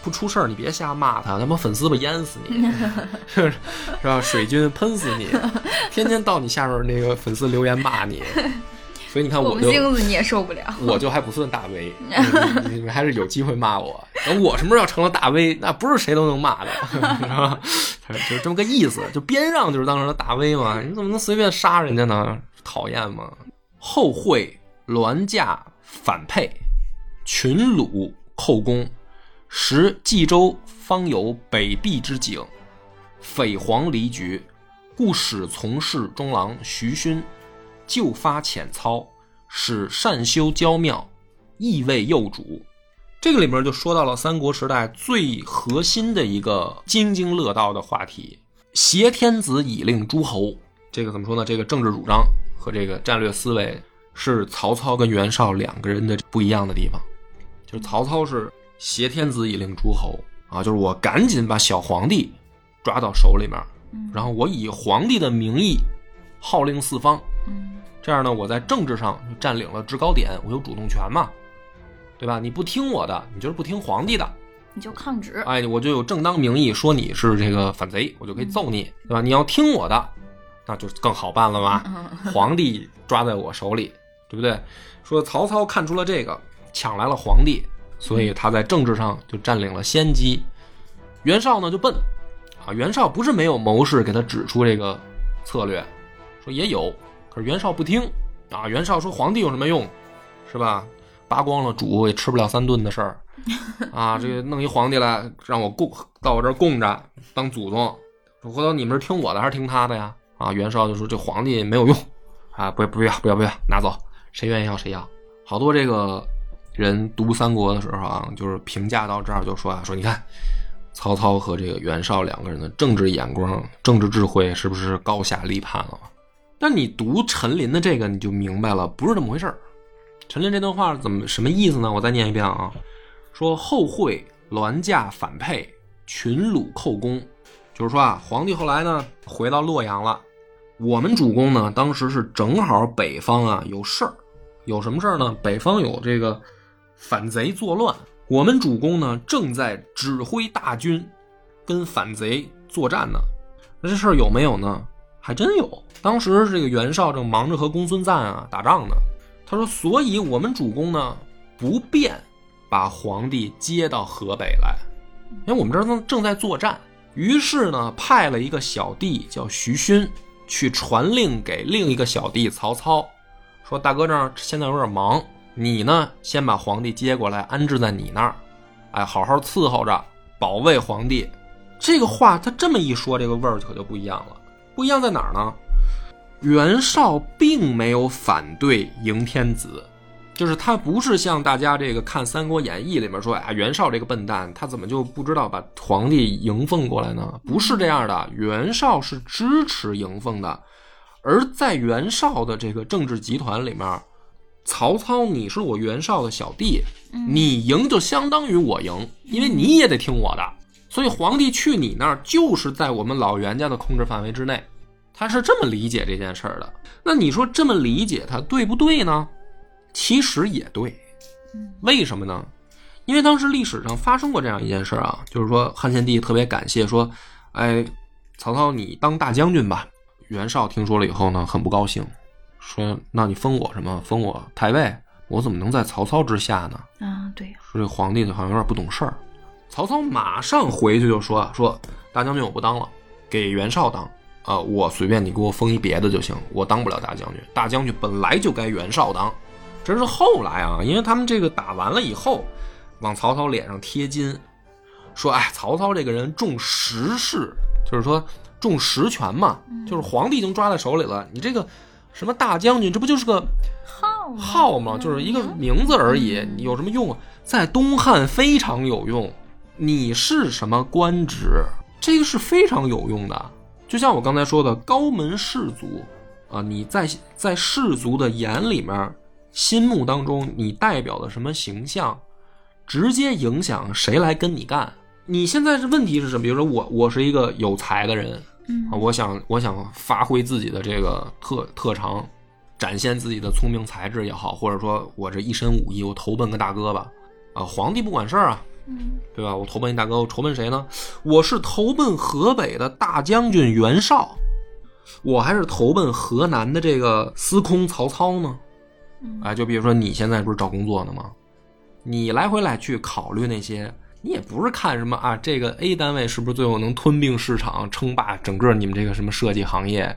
不出事儿，你别瞎骂他，他妈粉丝吧淹死你，是 是吧？水军喷死你，天天到你下边那个粉丝留言骂你。所以你看我我就们星子你也受不了。我就还不算大 V，你们还是有机会骂我。等我什么时候要成了大 V，那不是谁都能骂的，是吧？就这么个意思。就边让就是当时的大 V 嘛，你怎么能随便杀人家呢？讨厌吗？后会銮驾反沛，群虏寇攻，时冀州方有北壁之景，匪黄离局，故使从事中郎徐勋就发遣操，使善修郊庙，意为幼主。这个里面就说到了三国时代最核心的一个津津乐道的话题：挟天子以令诸侯。这个怎么说呢？这个政治主张和这个战略思维是曹操跟袁绍两个人的不一样的地方。就是曹操是挟天子以令诸侯啊，就是我赶紧把小皇帝抓到手里面，然后我以皇帝的名义号令四方，嗯这样呢，我在政治上就占领了制高点，我有主动权嘛，对吧？你不听我的，你就是不听皇帝的，你就抗旨。哎，我就有正当名义说你是这个反贼，我就可以揍你，对吧？你要听我的，那就更好办了吧？嗯皇帝抓在我手里，对不对？说曹操看出了这个，抢来了皇帝，所以他在政治上就占领了先机。袁绍呢就笨啊，袁绍不是没有谋士给他指出这个策略，说也有，可是袁绍不听啊。袁绍说皇帝有什么用，是吧？扒光了煮也吃不了三顿的事儿啊！这个弄一皇帝来让我供到我这儿供着当祖宗，回头你们是听我的还是听他的呀？啊！袁绍就说这皇帝没有用啊，不不要不要不要拿走，谁愿意要谁要。好多这个人读三国的时候啊，就是评价到这儿就说啊，说你看曹操和这个袁绍两个人的政治眼光、政治智慧是不是高下立判了？但你读陈琳的这个，你就明白了，不是这么回事儿。陈琳这段话怎么什么意思呢？我再念一遍啊，说后会銮驾反沛，群虏寇攻，就是说啊，皇帝后来呢回到洛阳了，我们主公呢当时是正好北方啊有事儿，有什么事儿呢？北方有这个反贼作乱，我们主公呢正在指挥大军跟反贼作战呢。那这事儿有没有呢？还真有，当时这个袁绍正忙着和公孙瓒啊打仗呢。他说：“所以我们主公呢，不便把皇帝接到河北来，因为我们这儿正正在作战。于是呢，派了一个小弟叫徐勋去传令给另一个小弟曹操，说：‘大哥这儿现在有点忙，你呢先把皇帝接过来，安置在你那儿，哎，好好伺候着，保卫皇帝。’这个话他这么一说，这个味儿可就不一样了。不一样在哪儿呢？”袁绍并没有反对迎天子，就是他不是像大家这个看《三国演义》里面说，啊，袁绍这个笨蛋，他怎么就不知道把皇帝迎奉过来呢？不是这样的，袁绍是支持迎奉的，而在袁绍的这个政治集团里面，曹操，你是我袁绍的小弟，你赢就相当于我赢，因为你也得听我的，所以皇帝去你那儿就是在我们老袁家的控制范围之内。他是这么理解这件事儿的，那你说这么理解他对不对呢？其实也对，为什么呢？因为当时历史上发生过这样一件事啊，就是说汉献帝特别感谢说，哎，曹操你当大将军吧。袁绍听说了以后呢，很不高兴，说那你封我什么？封我太尉？我怎么能在曹操之下呢？啊，对，说这皇帝好像有点不懂事儿。曹操马上回去就说说大将军我不当了，给袁绍当。啊，我随便你给我封一别的就行，我当不了大将军。大将军本来就该袁绍当，这是后来啊，因为他们这个打完了以后，往曹操脸上贴金，说哎，曹操这个人重实事，就是说重实权嘛，就是皇帝已经抓在手里了，你这个什么大将军，这不就是个号号吗？就是一个名字而已，你有什么用啊？在东汉非常有用，你是什么官职，这个是非常有用的。就像我刚才说的，高门士族，啊，你在在士族的眼里面、心目当中，你代表的什么形象，直接影响谁来跟你干。你现在是问题是什么？比如说我，我是一个有才的人，啊，我想我想发挥自己的这个特特长，展现自己的聪明才智也好，或者说我这一身武艺，我投奔个大哥吧，啊，皇帝不管事儿啊。嗯，对吧？我投奔一大哥，我投奔谁呢？我是投奔河北的大将军袁绍，我还是投奔河南的这个司空曹操呢？哎，就比如说你现在不是找工作呢吗？你来回来去考虑那些，你也不是看什么啊，这个 A 单位是不是最后能吞并市场，称霸整个你们这个什么设计行业，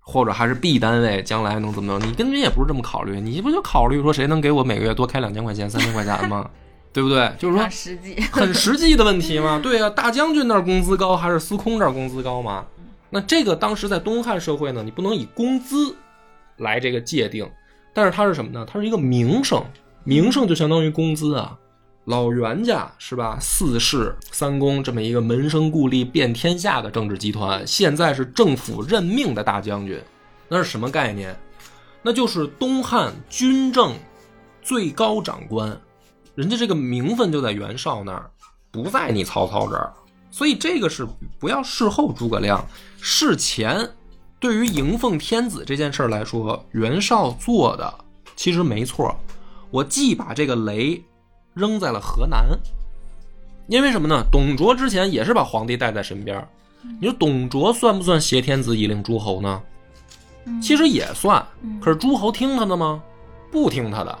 或者还是 B 单位将来能怎么着？你根本也不是这么考虑，你不就考虑说谁能给我每个月多开两千块钱、三千块钱吗？对不对？就是说，实际 很实际的问题嘛。对呀，大将军那儿工资高还是司空这儿工资高嘛？那这个当时在东汉社会呢，你不能以工资来这个界定，但是它是什么呢？它是一个名声，名声就相当于工资啊。老袁家是吧？四世三公这么一个门生故吏遍天下的政治集团，现在是政府任命的大将军，那是什么概念？那就是东汉军政最高长官。人家这个名分就在袁绍那儿，不在你曹操这儿，所以这个是不要事后诸葛亮，事前对于迎奉天子这件事来说，袁绍做的其实没错。我既把这个雷扔在了河南，因为什么呢？董卓之前也是把皇帝带在身边，你说董卓算不算挟天子以令诸侯呢？其实也算，可是诸侯听他的吗？不听他的，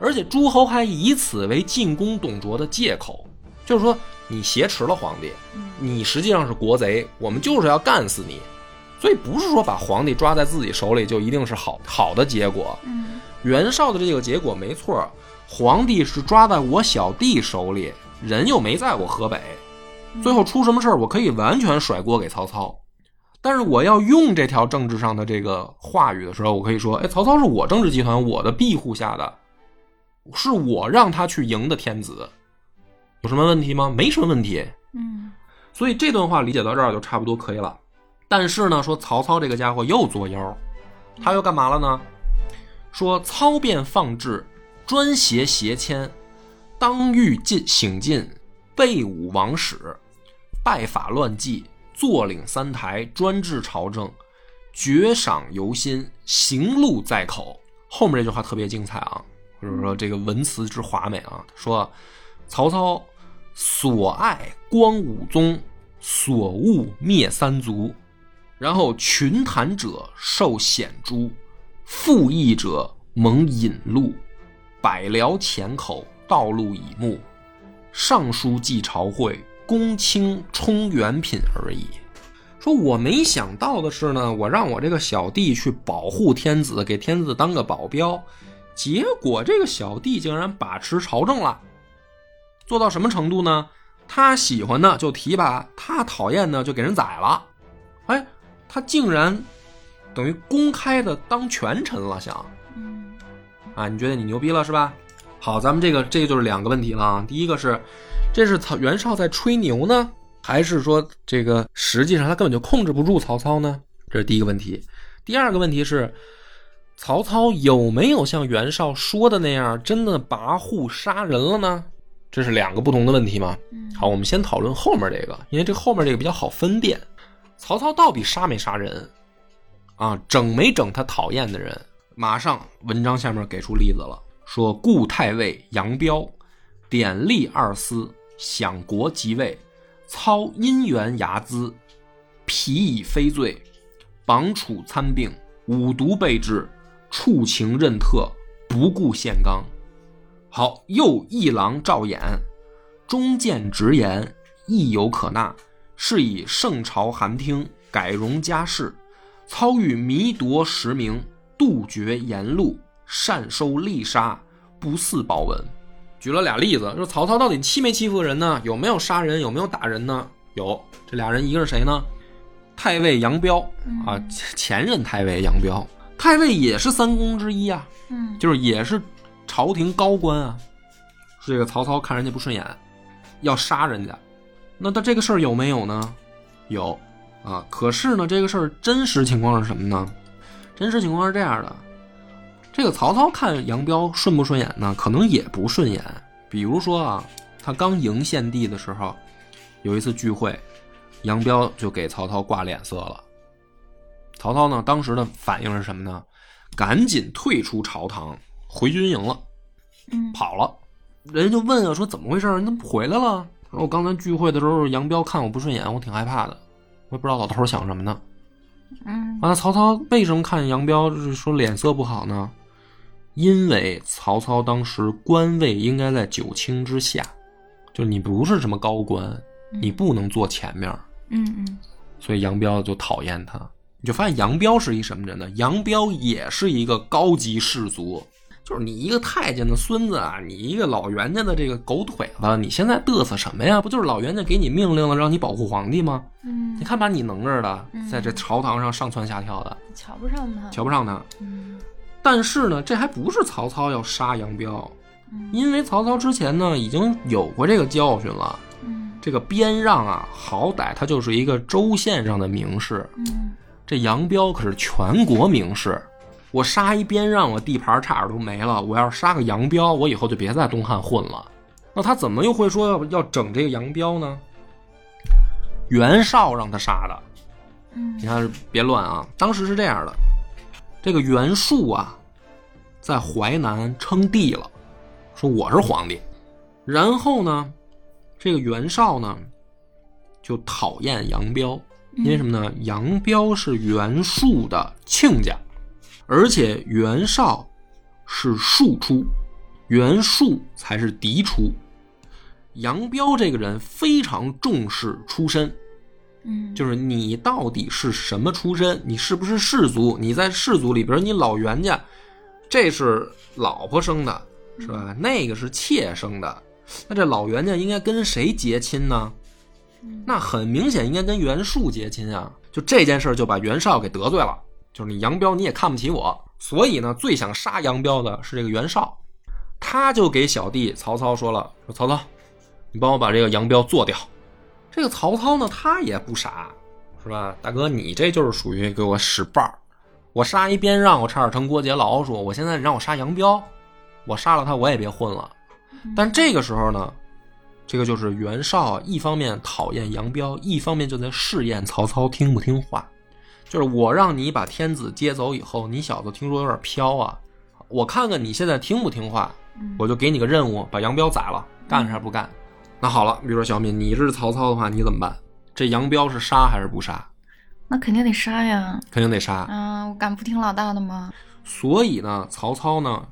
而且诸侯还以此为进攻董卓的借口，就是说你挟持了皇帝，你实际上是国贼，我们就是要干死你。所以不是说把皇帝抓在自己手里就一定是好好的结果。嗯袁绍的这个结果没错，皇帝是抓在我小弟手里，人又没在我河北，最后出什么事儿，我可以完全甩锅给曹操。但是我要用这条政治上的这个话语的时候，我可以说，哎，曹操是我政治集团我的庇护下的，是我让他去赢的天子，有什么问题吗？没什么问题。嗯所以这段话理解到这儿就差不多可以了。但是呢，说曹操这个家伙又作妖，他又干嘛了呢？说操便放置，专挟邪迁，当欲进省进，被武王使，拜法乱纪，坐领三台，专制朝政，爵赏犹心，行路在口。后面这句话特别精彩啊，就是说这个文辞之华美啊。说曹操所爱光武宗，所恶灭三族，然后群谈者受显诛，附议者蒙引路，百僚前口，道路以目，上书记朝会，公卿充元品而已。说我没想到的是呢，我让我这个小弟去保护天子，给天子当个保镖，结果这个小弟竟然把持朝政了，做到什么程度呢？他喜欢的就提拔，他讨厌的就给人宰了。哎，他竟然等于公开的当权臣了，想嗯啊？你觉得你牛逼了是吧？好，咱们这个这个就是两个问题了啊。第一个是，这是曹袁绍在吹牛呢，还是说这个实际上他根本就控制不住曹操呢？这是第一个问题。第二个问题是，曹操有没有像袁绍说的那样，真的跋扈杀人了呢？这是两个不同的问题嘛。嗯好，我们先讨论后面这个，因为这后面这个比较好分辨。曹操到底杀没杀人啊？整没整他讨厌的人？马上文章下面给出例子了，说顾太尉杨彪典吏二司，享国即位，操因缘睚眦，皮以非罪，绑处参病，五毒备至，触情任特，不顾宪纲。好，又一郎赵衍，忠谏直言，亦有可纳，是以圣朝寒听，改容家事。操欲弥夺实名，杜绝言路，善收利杀，不似保文。举了俩例子，说曹操到底欺没欺负人呢？有没有杀人？有没有打人呢？有，这俩人一个是谁呢？太尉杨彪啊，前任太尉杨彪，太尉也是三公之一啊，嗯就是也是朝廷高官啊。这个曹操看人家不顺眼，要杀人家，那他这个事儿有没有呢？有啊。可是呢，这个事儿真实情况是什么呢？真实情况是这样的：这个曹操看杨彪顺不顺眼呢？可能也不顺眼。比如说啊，他刚迎献帝的时候，有一次聚会，杨彪就给曹操挂脸色了。曹操呢，当时的反应是什么呢？赶紧退出朝堂，回军营了，嗯跑了。人家就问啊，说怎么回事？你怎么不回来了？说我刚才聚会的时候，杨彪看我不顺眼，我挺害怕的，我也不知道老头想什么呢。嗯完了，曹操为什么看杨彪就是说脸色不好呢？因为曹操当时官位应该在九卿之下，就是你不是什么高官，你不能坐前面，嗯嗯所以杨彪就讨厌他。你就发现杨彪是一什么人呢？杨彪也是一个高级士族，就是你一个太监的孙子啊，你一个老袁家的这个狗腿子，你现在嘚瑟什么呀？不就是老袁家给你命令了，让你保护皇帝吗？嗯你，看把你能着的，嗯在这朝堂上上蹿下跳的，瞧不上他，瞧不上他。嗯但是呢，这还不是曹操要杀杨彪，嗯因为曹操之前呢已经有过这个教训了。嗯这个边让啊，好歹他就是一个州县上的名士，嗯这杨彪可是全国名士。我杀一边让，我地盘差点都没了。我要是杀个杨彪，我以后就别在东汉混了。那他怎么又会说要要整这个杨彪呢？袁绍让他杀的。嗯你看，别乱啊！当时是这样的，这个袁术啊，在淮南称帝了，说我是皇帝。然后呢，这个袁绍呢，就讨厌杨彪，因为什么呢？杨彪是袁术的亲家，而且袁绍是庶出，袁术才是嫡出。杨彪这个人非常重视出身，嗯，就是你到底是什么出身？你是不是氏族？你在氏族里边，你老袁家，这是老婆生的，是吧？那个是妾生的，那这老袁家应该跟谁结亲呢？那很明显应该跟袁术结亲啊！就这件事儿就把袁绍给得罪了，就是你杨彪你也看不起我，所以呢，最想杀杨彪的是这个袁绍，他就给小弟曹操说了：“说曹操，你帮我把这个杨彪做掉。”这个曹操呢，他也不傻，是吧？大哥，你这就是属于给我使绊儿。我杀一边让，我差点成郭杰老鼠。我现在让我杀杨彪，我杀了他，我也别混了。但这个时候呢，这个就是袁绍一方面讨厌杨彪，一方面就在试验曹操听不听话。就是我让你把天子接走以后，你小子听说有点飘啊，我看看你现在听不听话，我就给你个任务，把杨彪宰了，干还是不干？那好了，比如说小敏，你是曹操的话，你怎么办？这杨彪是杀还是不杀？那肯定得杀呀！肯定得杀。啊，我敢不听老大的吗？所以呢，曹操呢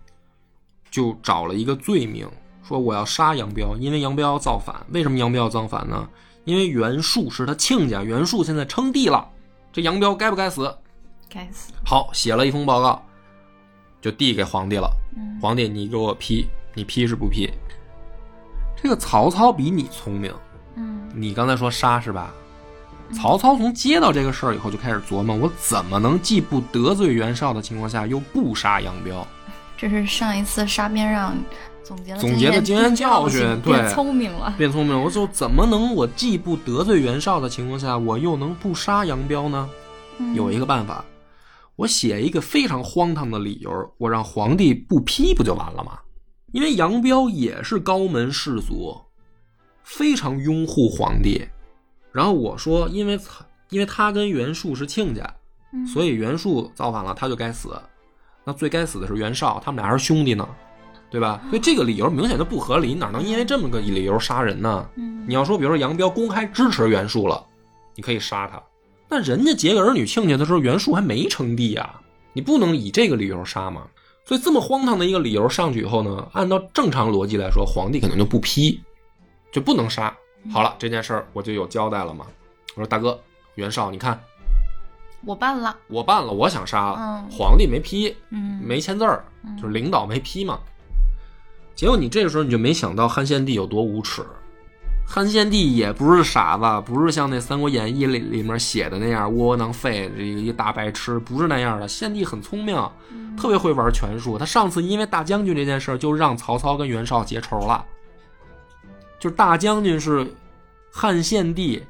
就找了一个罪名，说我要杀杨彪，因为杨彪要造反。为什么杨彪要造反呢？因为袁术是他亲家，袁术现在称帝了，这杨彪该不该死？该死！好，写了一封报告，就递给皇帝了。嗯皇帝，你给我批，你批是不批？这个曹操比你聪明，嗯你刚才说杀是吧？曹操从接到这个事儿以后就开始琢磨，我怎么能既不得罪袁绍的情况下，又不杀杨彪？这是上一次杀边让总结的总结的经验教 训对变聪明了。变聪明了，我就怎么能我既不得罪袁绍的情况下，我又能不杀杨彪呢？嗯有一个办法，我写一个非常荒唐的理由，我让皇帝不批不就完了吗？因为杨彪也是高门士族，非常拥护皇帝。然后我说，因为他因为他跟袁术是亲家，嗯所以袁术造反了，他就该死。那最该死的是袁绍，他们俩还是兄弟呢，对吧？所以这个理由明显就不合理，哪能因为这么个理由杀人呢？嗯你要说，比如说杨彪公开支持袁术了，你可以杀他。但人家结个儿女亲家的时候，袁术还没称帝啊，你不能以这个理由杀嘛。所以这么荒唐的一个理由上去以后呢，按照正常逻辑来说，皇帝肯定就不批，就不能杀。好了，这件事儿我就有交代了嘛。我说大哥，袁绍，你看我办了。我办了，我想杀了，嗯皇帝没批，嗯，没签字儿，就是领导没批嘛。结果你这个时候你就没想到汉献帝有多无耻。汉献帝也不是傻子，不是像那《三国演义》里里面写的那样窝窝囊废，这个一大白痴，不是那样的。献帝很聪明，特别会玩权术。他上次因为大将军这件事儿，就让曹操跟袁绍结仇了。就是大将军是汉献帝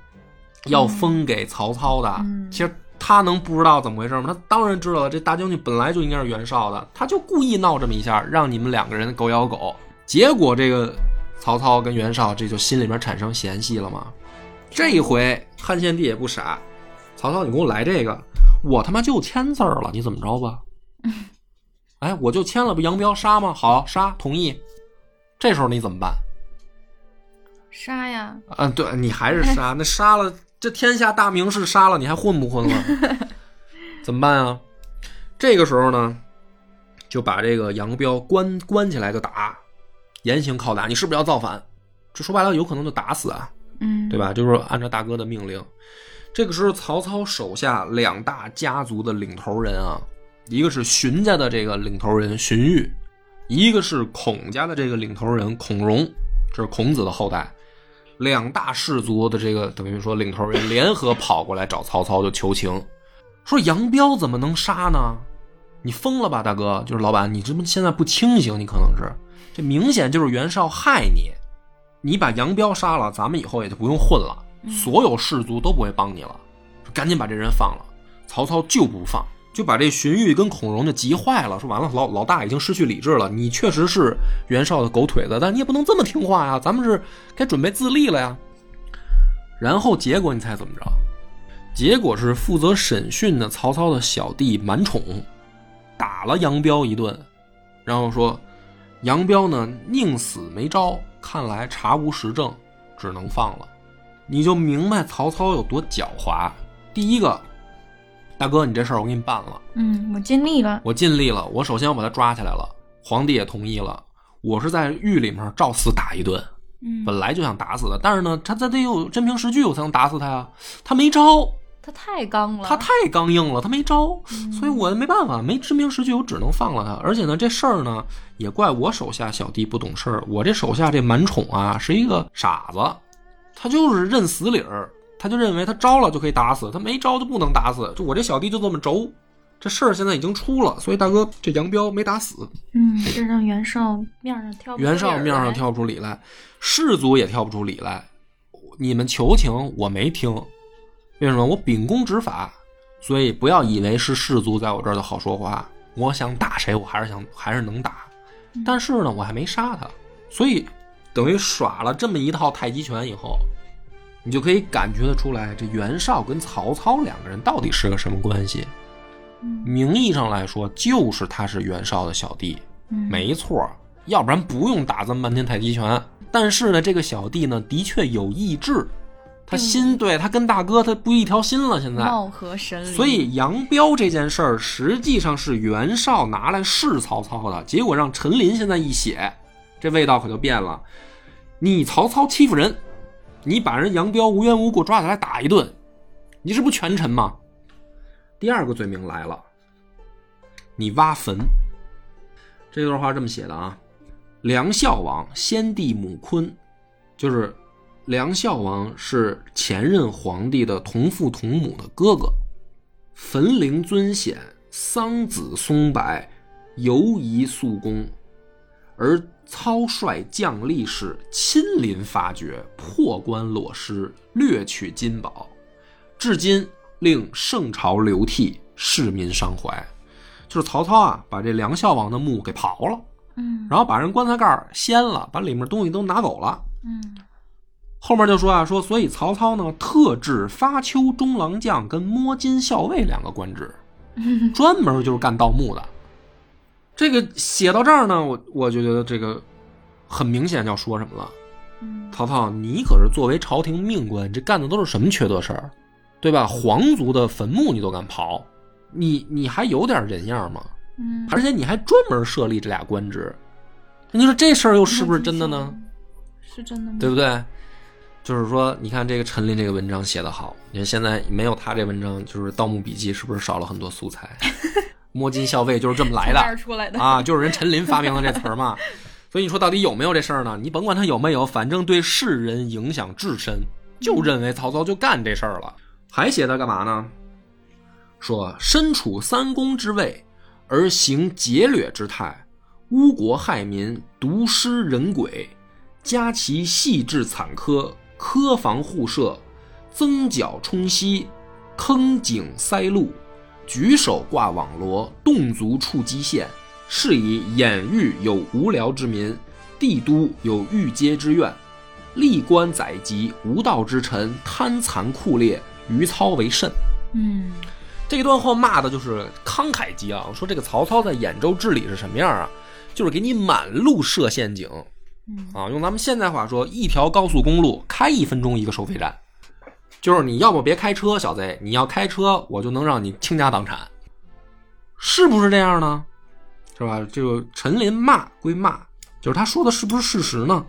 要封给曹操的，嗯其实他能不知道怎么回事吗？他当然知道了，这大将军本来就应该是袁绍的，他就故意闹这么一下，让你们两个人狗咬狗。结果这个曹操跟袁绍这就心里面产生嫌隙了嘛。这一回汉献帝也不傻，曹操你给我来这个，我他妈就签字了，你怎么着吧？哎，我就签了，不杨彪杀吗？好，杀，同意。这时候你怎么办？杀呀！嗯，对你还是杀，那杀了这天下大名士杀了，你还混不混了？怎么办啊？这个时候呢，就把这个杨彪关关起来就打，严刑拷打。你是不是要造反？这说白了，有可能就打死啊，嗯，对？吧？就是按照大哥的命令。这个时候，曹操手下两大家族的领头人啊，一个是荀家的这个领头人荀彧，一个是孔家的这个领头人孔融，这是孔子的后代。两大氏族的这个等于说领头人联合跑过来找曹操就求情，说杨彪怎么能杀呢？你疯了吧，大哥！就是老板，你这不现在不清醒，你可能是这明显就是袁绍害你，你把杨彪杀了，咱们以后也就不用混了，所有氏族都不会帮你了，赶紧把这人放了。曹操就不放，就把这荀彧跟孔融就急坏了，说完了，老老大已经失去理智了，你确实是袁绍的狗腿子，但你也不能这么听话呀，咱们是该准备自立了呀。然后结果你猜怎么着？结果是负责审讯的曹操的小弟满宠，打了杨彪一顿，然后说杨彪呢宁死没招，看来查无实证，只能放了。你就明白曹操有多狡猾。第一个，大哥，你这事儿我给你办了，嗯，我尽力了。我尽力了，我首先我把他抓起来了。皇帝也同意了，我是在狱里面照死打一顿，嗯，本来就想打死他，但是呢，他他得有真凭实据，我才能打死他呀。他没招，他太刚了，他太刚硬了，他没招，嗯所以我没办法，没真凭实据，我只能放了他。而且呢，这事儿呢，也怪我手下小弟不懂事儿。我这手下这满宠啊，是一个傻子，他就是认死理儿，他就认为他招了就可以打死，他没招就不能打死。就我这小弟就这么轴。这事儿现在已经出了，所以大哥这杨彪没打死，嗯，这让袁绍面上挑袁绍面上挑不出理来，士族也挑不出理来。你们求情，我没听，为什么？我秉公执法，所以不要以为是士族在我这儿就好说话。我想打谁，我还是想还是能打，但是呢，我还没杀他，所以等于耍了这么一套太极拳以后，你就可以感觉得出来，这袁绍跟曹操两个人到底是个什么关系。嗯名义上来说，就是他是袁绍的小弟，嗯没错，要不然不用打这么半天太极拳。但是呢，这个小弟呢，的确有意志，他心对他跟大哥他不一条心了，现在。貌合神离，所以杨彪这件事儿实际上是袁绍拿来试曹操的，结果让陈琳现在一写，这味道可就变了。你曹操欺负人，你把人杨彪无缘无故抓起来打一顿，你这不权臣吗？第二个罪名来了，你挖坟。这段话这么写的啊：梁孝王先帝母坤，就是梁孝王是前任皇帝的同父同母的哥哥。坟陵尊显，桑梓松柏，犹宜肃公。而操率将吏士亲临发掘，破棺裸尸，掠取金宝，至今令圣朝流涕，市民伤怀。就是曹操啊，把这梁孝王的墓给刨了，嗯然后把人棺材盖掀了，把里面东西都拿走了。嗯后面就说啊，说所以曹操呢特制发丘中郎将跟摸金校尉两个官职，专门就是干盗墓的。这个写到这儿呢，我我就觉得这个很明显要说什么了。嗯曹操，你可是作为朝廷命官，这干的都是什么缺德事儿，对吧？皇族的坟墓你都敢刨，你你还有点人样吗？嗯，而且你还专门设立这俩官职，你说这事儿又是不是真的呢？？是真的吗？对不对？就是说，你看这个陈琳这个文章写得好，你看现在没有他这文章，就是《盗墓笔记》是不是少了很多素材？摸金校尉就是这么来的出来的？啊，就是人陈琳发明的这词儿嘛。所以你说到底有没有这事儿呢？你甭管他有没有，反正对世人影响至深，就认为曹操就干这事儿了。还写他干嘛呢？说身处三公之位，而行劫掠之态，污国害民，毒尸人鬼，加其细致惨苛，苛防互射，增剿冲溪，坑井塞路，举手挂网罗，动足触基线，是以眼欲有无聊之民，帝都有欲阶之怨，历官宰籍，无道之臣，贪残酷烈，于操为甚。嗯这一段话骂的就是慷慨激昂，说这个曹操在兖州治理是什么样啊？就是给你满路设陷阱嗯啊！用咱们现在话说，一条高速公路开一分钟一个收费站，就是你要么别开车，小贼，你要开车，我就能让你倾家荡产，是不是这样呢？是吧？这个陈琳骂归骂，就是他说的是不是事实呢？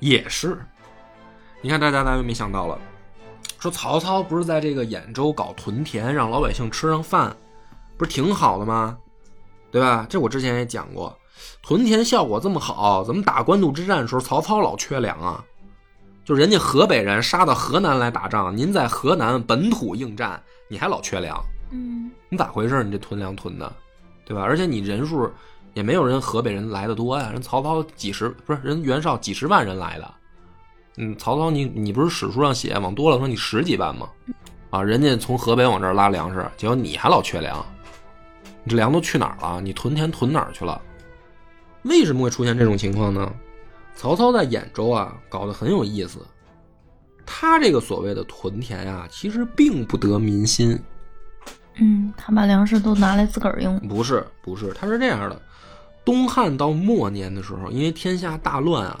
也是。你看，大家大家没想到了？说曹操不是在这个兖州搞屯田，让老百姓吃上饭，不是挺好的吗？对吧？这我之前也讲过，屯田效果这么好，怎么打官渡之战的时候曹操老缺粮啊？就人家河北人杀到河南来打仗，您在河南本土应战，你还老缺粮，嗯你咋回事？你这囤粮囤的，对吧？而且你人数也没有人河北人来的多呀，人曹操几十不是人袁绍几十万人来的，嗯，曹操你你不是史书上写往多了说你十几万吗？啊，人家从河北往这儿拉粮食，结果你还老缺粮，你这粮都去哪儿了？你屯田屯哪儿去了？为什么会出现这种情况呢？曹操在兖州啊搞得很有意思，他这个所谓的屯田啊，其实并不得民心。嗯，他把粮食都拿来自个儿用。不是，不是，他是这样的：东汉到末年的时候，因为天下大乱啊，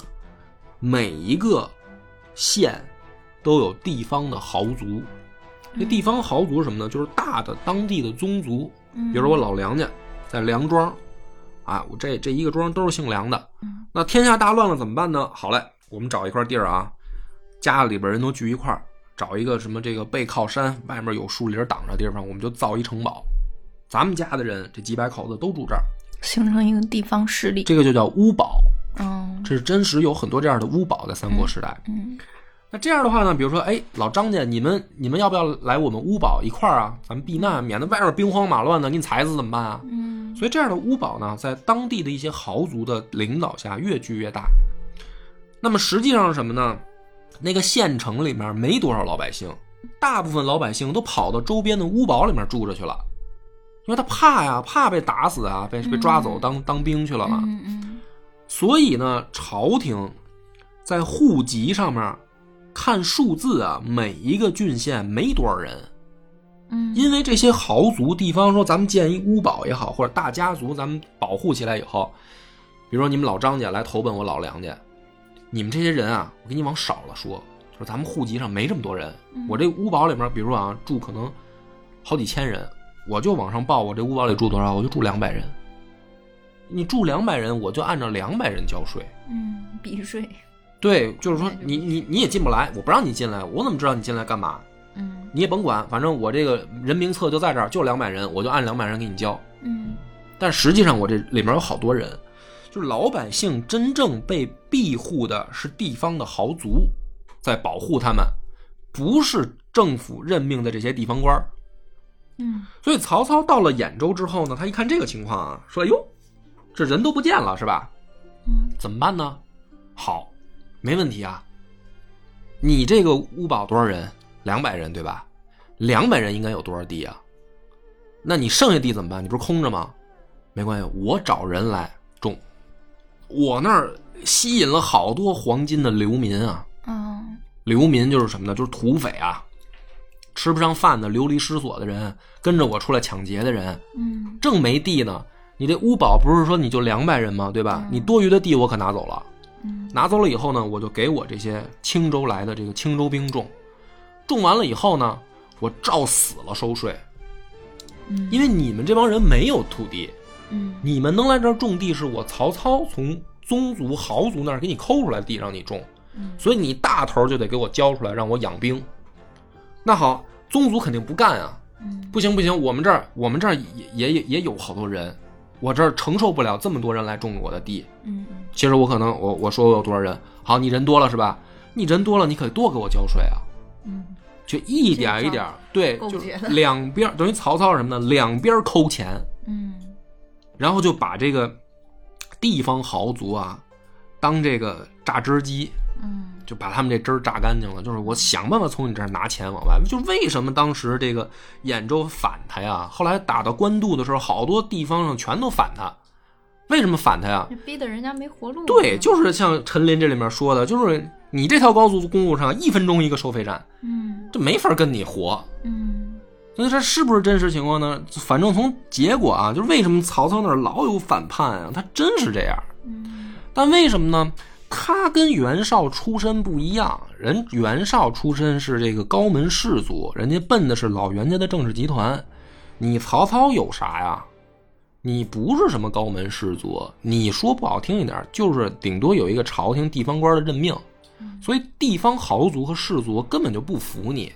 每一个县都有地方的豪族。这地方豪族是什么呢？就是大的当地的宗族，嗯比如说我老梁家在梁庄，啊，我这这一个庄都是姓梁的嗯。那天下大乱了怎么办呢？好嘞，我们找一块地儿啊，家里边人都聚一块儿，找一个什么这个背靠山，外面有树林挡着地方，我们就造一城堡。咱们家的人这几百口子都住这儿，形成一个地方势力。这个就叫巫堡。嗯这是真实有很多这样的巫堡在三国时代。嗯那这样的话呢，比如说，哎，老张家，你们你们要不要来我们乌堡一块儿啊？咱们避难，免得外面兵荒马乱的，给你踩死怎么办啊？嗯所以这样的乌堡呢，在当地的一些豪族的领导下越聚越大。那么实际上是什么呢？那个县城里面没多少老百姓，大部分老百姓都跑到周边的乌堡里面住着去了，因为他怕呀，怕被打死啊，被被抓走当当兵去了嘛。嗯嗯所以呢，朝廷在户籍上面看数字啊，每一个郡县没多少人，嗯，因为这些豪族地方说，咱们建一屋堡也好，或者大家族咱们保护起来以后，比如说你们老张家来投奔我老梁家，你们这些人啊，我给你往少了说，就是咱们户籍上没这么多人，我这屋堡里面，比如说啊，住可能好几千人，我就往上报，我这屋堡里住多少，我就住两百人。你住两百人，我就按照两百人交税。嗯避税。对，就是说你你你也进不来，我不让你进来，我怎么知道你进来干嘛？嗯你也甭管，反正我这个人名册就在这儿，就两百人，我就按两百人给你交。嗯但实际上我这里面有好多人，就是老百姓真正被庇护的是地方的豪族，在保护他们，不是政府任命的这些地方官儿。嗯所以曹操到了兖州之后呢，他一看这个情况啊，说：“哎呦，这人都不见了，是吧？嗯怎么办呢？好，没问题啊。你这个屋堡多少人？两百人对吧？两百人应该有多少地啊？那你剩下地怎么办？你不是空着吗？没关系，我找人来种。我那儿吸引了好多黄金的流民啊！嗯流民就是什么呢？就是土匪啊，吃不上饭的、流离失所的人，跟着我出来抢劫的人，嗯正没地呢。你这屋堡不是说你就两百人吗？对吧？你多余的地我可拿走了。嗯。拿走了以后呢，我就给我这些青州来的这个青州兵种，种完了以后呢，我照死了收税，嗯。因为你们这帮人没有土地，嗯。你们能来这儿种地是我曹操从宗族豪族那儿给你抠出来的地让你种，所以你大头就得给我交出来让我养兵。那好，宗族肯定不干啊，嗯。不行不行，我们这儿我们这儿也也也也有好多人，我这儿承受不了这么多人来种我的地，嗯其实我可能我我说我有多少人，好，你人多了是吧？你人多了，你可多给我交税啊！嗯就一点一点，对，就两边等于曹操是什么呢？两边抠钱，嗯然后就把这个地方豪族啊当这个榨汁机，嗯就把他们这汁儿榨干净了。就是我想办法从你这儿拿钱往外。就为什么当时这个兖州反他呀？后来打到官渡的时候，好多地方上全都反他。为什么反他呀？逼得人家没活路。对，就是像陈林这里面说的，就是你这条高速公路上一分钟一个收费站，嗯这没法跟你活。嗯那这是不是真实情况呢？反正从结果啊，就是为什么曹操那儿老有反叛啊？他真是这样。嗯但为什么呢？他跟袁绍出身不一样，人袁绍出身是这个高门士族，人家奔的是老袁家的政治集团。你曹操有啥呀？你不是什么高门士族，你说不好听一点，就是顶多有一个朝廷地方官的任命，所以地方豪族和士族根本就不服你。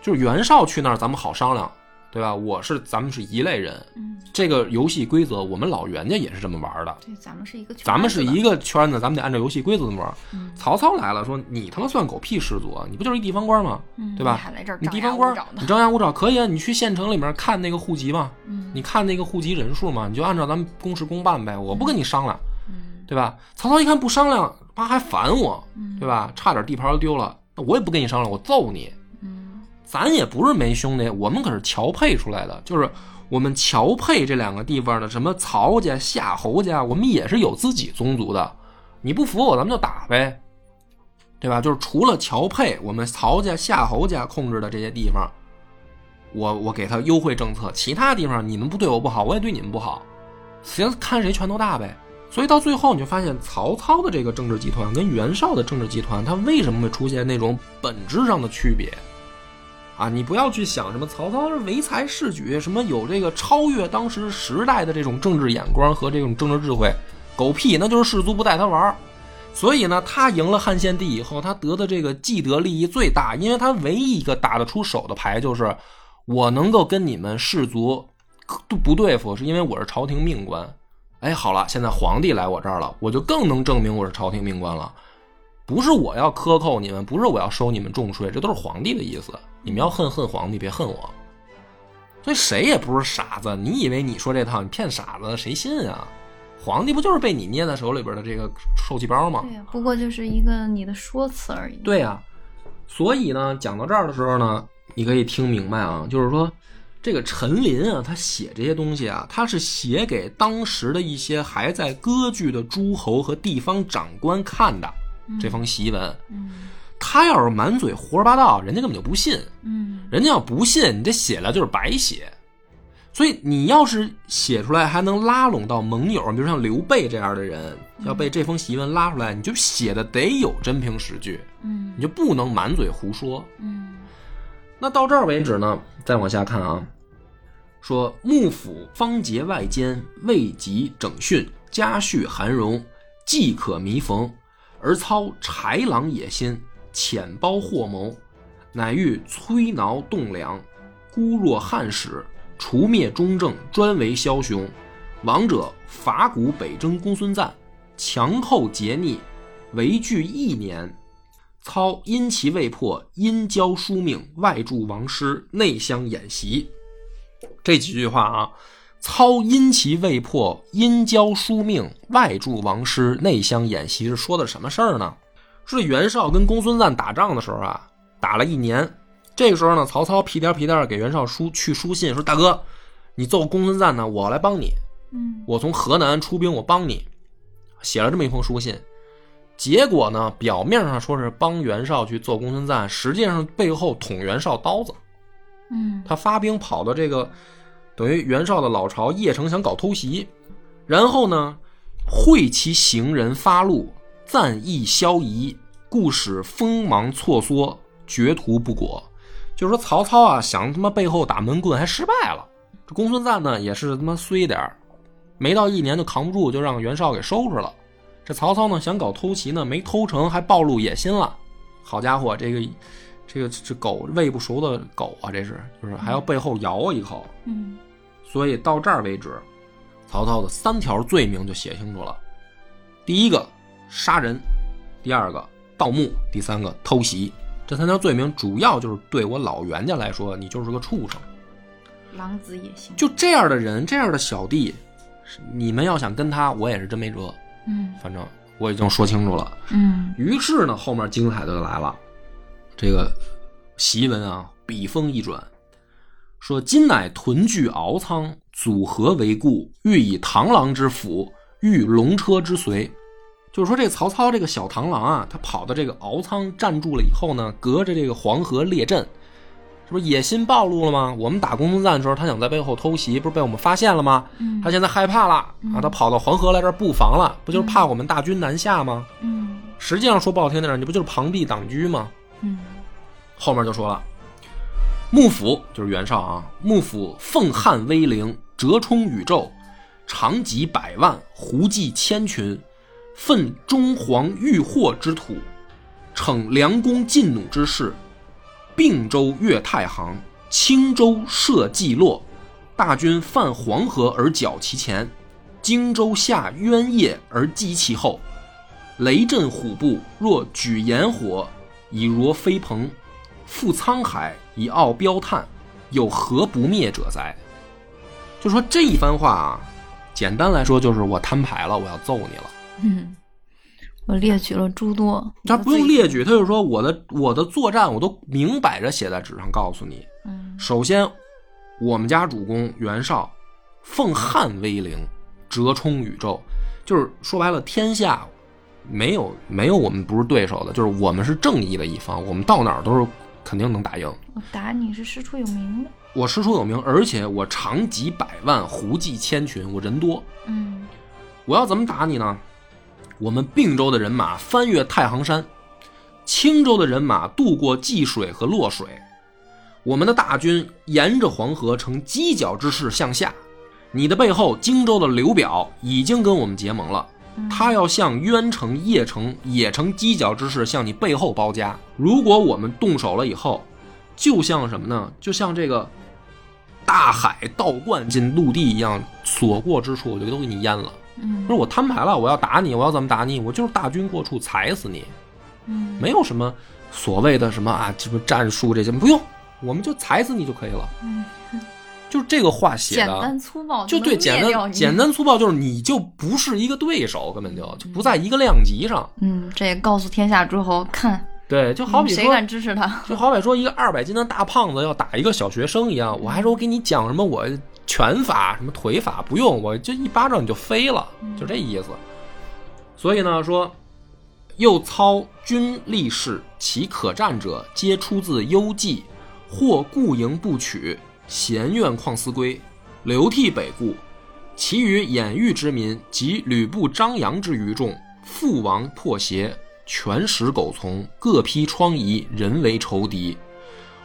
就是袁绍去那儿，咱们好商量，对吧？我是咱们是一类人，嗯，这个游戏规则我们老袁家也是这么玩的。对，咱们是一个圈子，咱们是一个圈子，咱们得按照游戏规则玩。嗯曹操来了，说你他妈算狗屁士族啊！你不就是一地方官吗？嗯对吧你还来这儿你张牙舞地方官你张牙舞爪可以啊！你去县城里面看那个户籍嘛，嗯你看那个户籍人数嘛，你就按照咱们公事公办呗。我不跟你商量，嗯对吧？曹操一看不商量，他还烦我，嗯对吧？差点地盘都丢了，那我也不跟你商量，我揍你。咱也不是没兄弟，我们可是乔配出来的，就是我们乔配这两个地方的什么曹家、夏侯家，我们也是有自己宗族的。你不服我，咱们就打呗，对吧？就是除了乔配，我们曹家、夏侯家控制的这些地方，我我给他优惠政策，其他地方你们不对我不好，我也对你们不好，行，看谁拳头大呗。所以到最后，你就发现曹操的这个政治集团跟袁绍的政治集团，它为什么会出现那种本质上的区别？啊，你不要去想什么曹操是唯才是举，什么有这个超越当时时代的这种政治眼光和这种政治智慧，狗屁，那就是士族不带他玩。所以呢，他赢了汉献帝以后，他得的这个既得利益最大，因为他唯一一个打得出手的牌就是我能够跟你们士族不对付，是因为我是朝廷命官。哎，好了，现在皇帝来我这儿了，我就更能证明我是朝廷命官了。不是我要克扣你们，不是我要收你们重税，这都是皇帝的意思。你们要恨恨皇帝，别恨我。所以谁也不是傻子，你以为你说这套你骗傻子，谁信啊？皇帝不就是被你捏在手里边的这个受气包吗？对呀，不过就是一个你的说辞而已。对呀、所以呢，讲到这儿的时候呢，你可以听明白啊，就是说，这个陈琳啊，他写这些东西啊，他是写给当时的一些还在割据的诸侯和地方长官看的这封檄文。嗯他要是满嘴胡说八道，人家根本就不信。嗯人家要不信，你这写了就是白写。所以你要是写出来还能拉拢到盟友，比如像刘备这样的人，要被这封檄文拉出来，你就写的得有真凭实据，嗯你就不能满嘴胡说。嗯那到这儿为止呢，再往下看啊，说幕府方结外奸，未及整训，家畜寒荣，既可弥缝，而操豺狼野心，浅包祸谋，乃欲摧挠栋梁，孤弱汉室，除灭中正，专为枭雄。王者伐谷北征公孙瓒，强寇劫逆，围据一年。操因其未破，因交书命，外助王师，内相演习。这几句话啊，操因其未破，因交书命，外助王师，内相演习，是说的什么事儿呢？是袁绍跟公孙瓒打仗的时候啊，打了一年。这个时候呢，曹操屁颠屁颠给袁绍书去书信，说：“大哥，你揍公孙瓒呢，我来帮你。嗯我从河南出兵，我帮你。”写了这么一封书信。结果呢，表面上说是帮袁绍去揍公孙瓒，实际上背后捅袁绍刀子。嗯他发兵跑到这个等于袁绍的老巢邺城，想搞偷袭，然后呢，会其行人发怒，赞意消疑，故使锋芒错缩，绝途不果。就是说曹操啊，想他妈背后打闷棍还失败了。这公孙瓒呢，也是他妈衰点儿没到一年就扛不住，就让袁绍给收拾了。这曹操呢，想搞偷袭呢，没偷成，还暴露野心了。好家伙，这个这个这狗喂不熟的狗啊，这是就是还要背后咬我一口。嗯所以到这儿为止，曹操的三条罪名就写清楚了：第一个杀人，第二个盗墓，第三个偷袭。这三条罪名主要就是对我老袁家来说，你就是个畜生。狼子野心。就这样的人，这样的小弟，你们要想跟他，我也是真没辙。嗯反正我已经说清楚了。嗯于是呢，后面精彩的就来了。这个檄文啊，笔锋一转，说：“今乃屯聚敖仓，组合为故，欲以螳螂之辅，御龙车之随。”就是说，这个曹操这个小螳螂啊，他跑到这个敖仓站住了以后呢，隔着这个黄河列阵，这不是野心暴露了吗？我们打公孙瓒的时候，他想在背后偷袭，不是被我们发现了吗？嗯他现在害怕了啊，他跑到黄河来这儿布防了，不就是怕我们大军南下吗？嗯实际上说不好听点，你不就是螳臂挡车吗？嗯后面就说了，幕府就是袁绍啊，幕府奉汉威灵，折冲宇宙，长戟百万，胡骑千群，奋中黄欲祸之土，逞良弓劲弩之势，并州越太行，青州涉济洛，大军泛黄河而剿其前，荆州下渊夜而击其后。雷震虎步，若举炎火，以若飞鹏；覆沧海，以傲标叹，有何不灭者哉？就说这一番话啊，简单来说就是我摊牌了，我要揍你了。嗯，我列举了诸多。他不用列举，他就说我的我的作战我都明摆着写在纸上告诉你。嗯首先，我们家主公袁绍奉汉威灵，折冲宇宙，就是说白了，天下没有没有我们不是对手的，就是我们是正义的一方，我们到哪儿都是肯定能打赢。我打你是师出有名的。我师出有名，而且我长戟百万，胡骑千群，我人多。嗯我要怎么打你呢？我们并州的人马翻越太行山，青州的人马渡过济水和洛水，我们的大军沿着黄河呈犄角之势向下，你的背后荆州的刘表已经跟我们结盟了，他要向渊城、邺城野城犄角之势向你背后包夹。如果我们动手了以后，就像什么呢？就像这个大海倒灌进陆地一样，所过之处我就都给你淹了。嗯不是我摊牌了，我要打你，我要怎么打你？我就是大军过处踩死你，嗯没有什么所谓的什么啊，什么战术这些不用，我们就踩死你就可以了。嗯，就是这个话写的简的，单粗暴，就对，简单简。单粗暴，就是你就不是一个对手，根本就就不在一个量级上。嗯，这也告诉天下诸侯，看对，就好比说，谁敢支持他？就好比说一个二百斤的大胖子要打一个小学生一样，我还说我给你讲什么我拳法什么腿法不用，我就一巴掌你就飞了，就这意思。所以呢，说又操军力士，其可战者皆出自幽蓟，或固营不取，闲怨旷思归，流涕北顾。其余掩域之民及吕布、张扬之余众，父王破邪，全食苟从，各披疮痍，人为仇敌。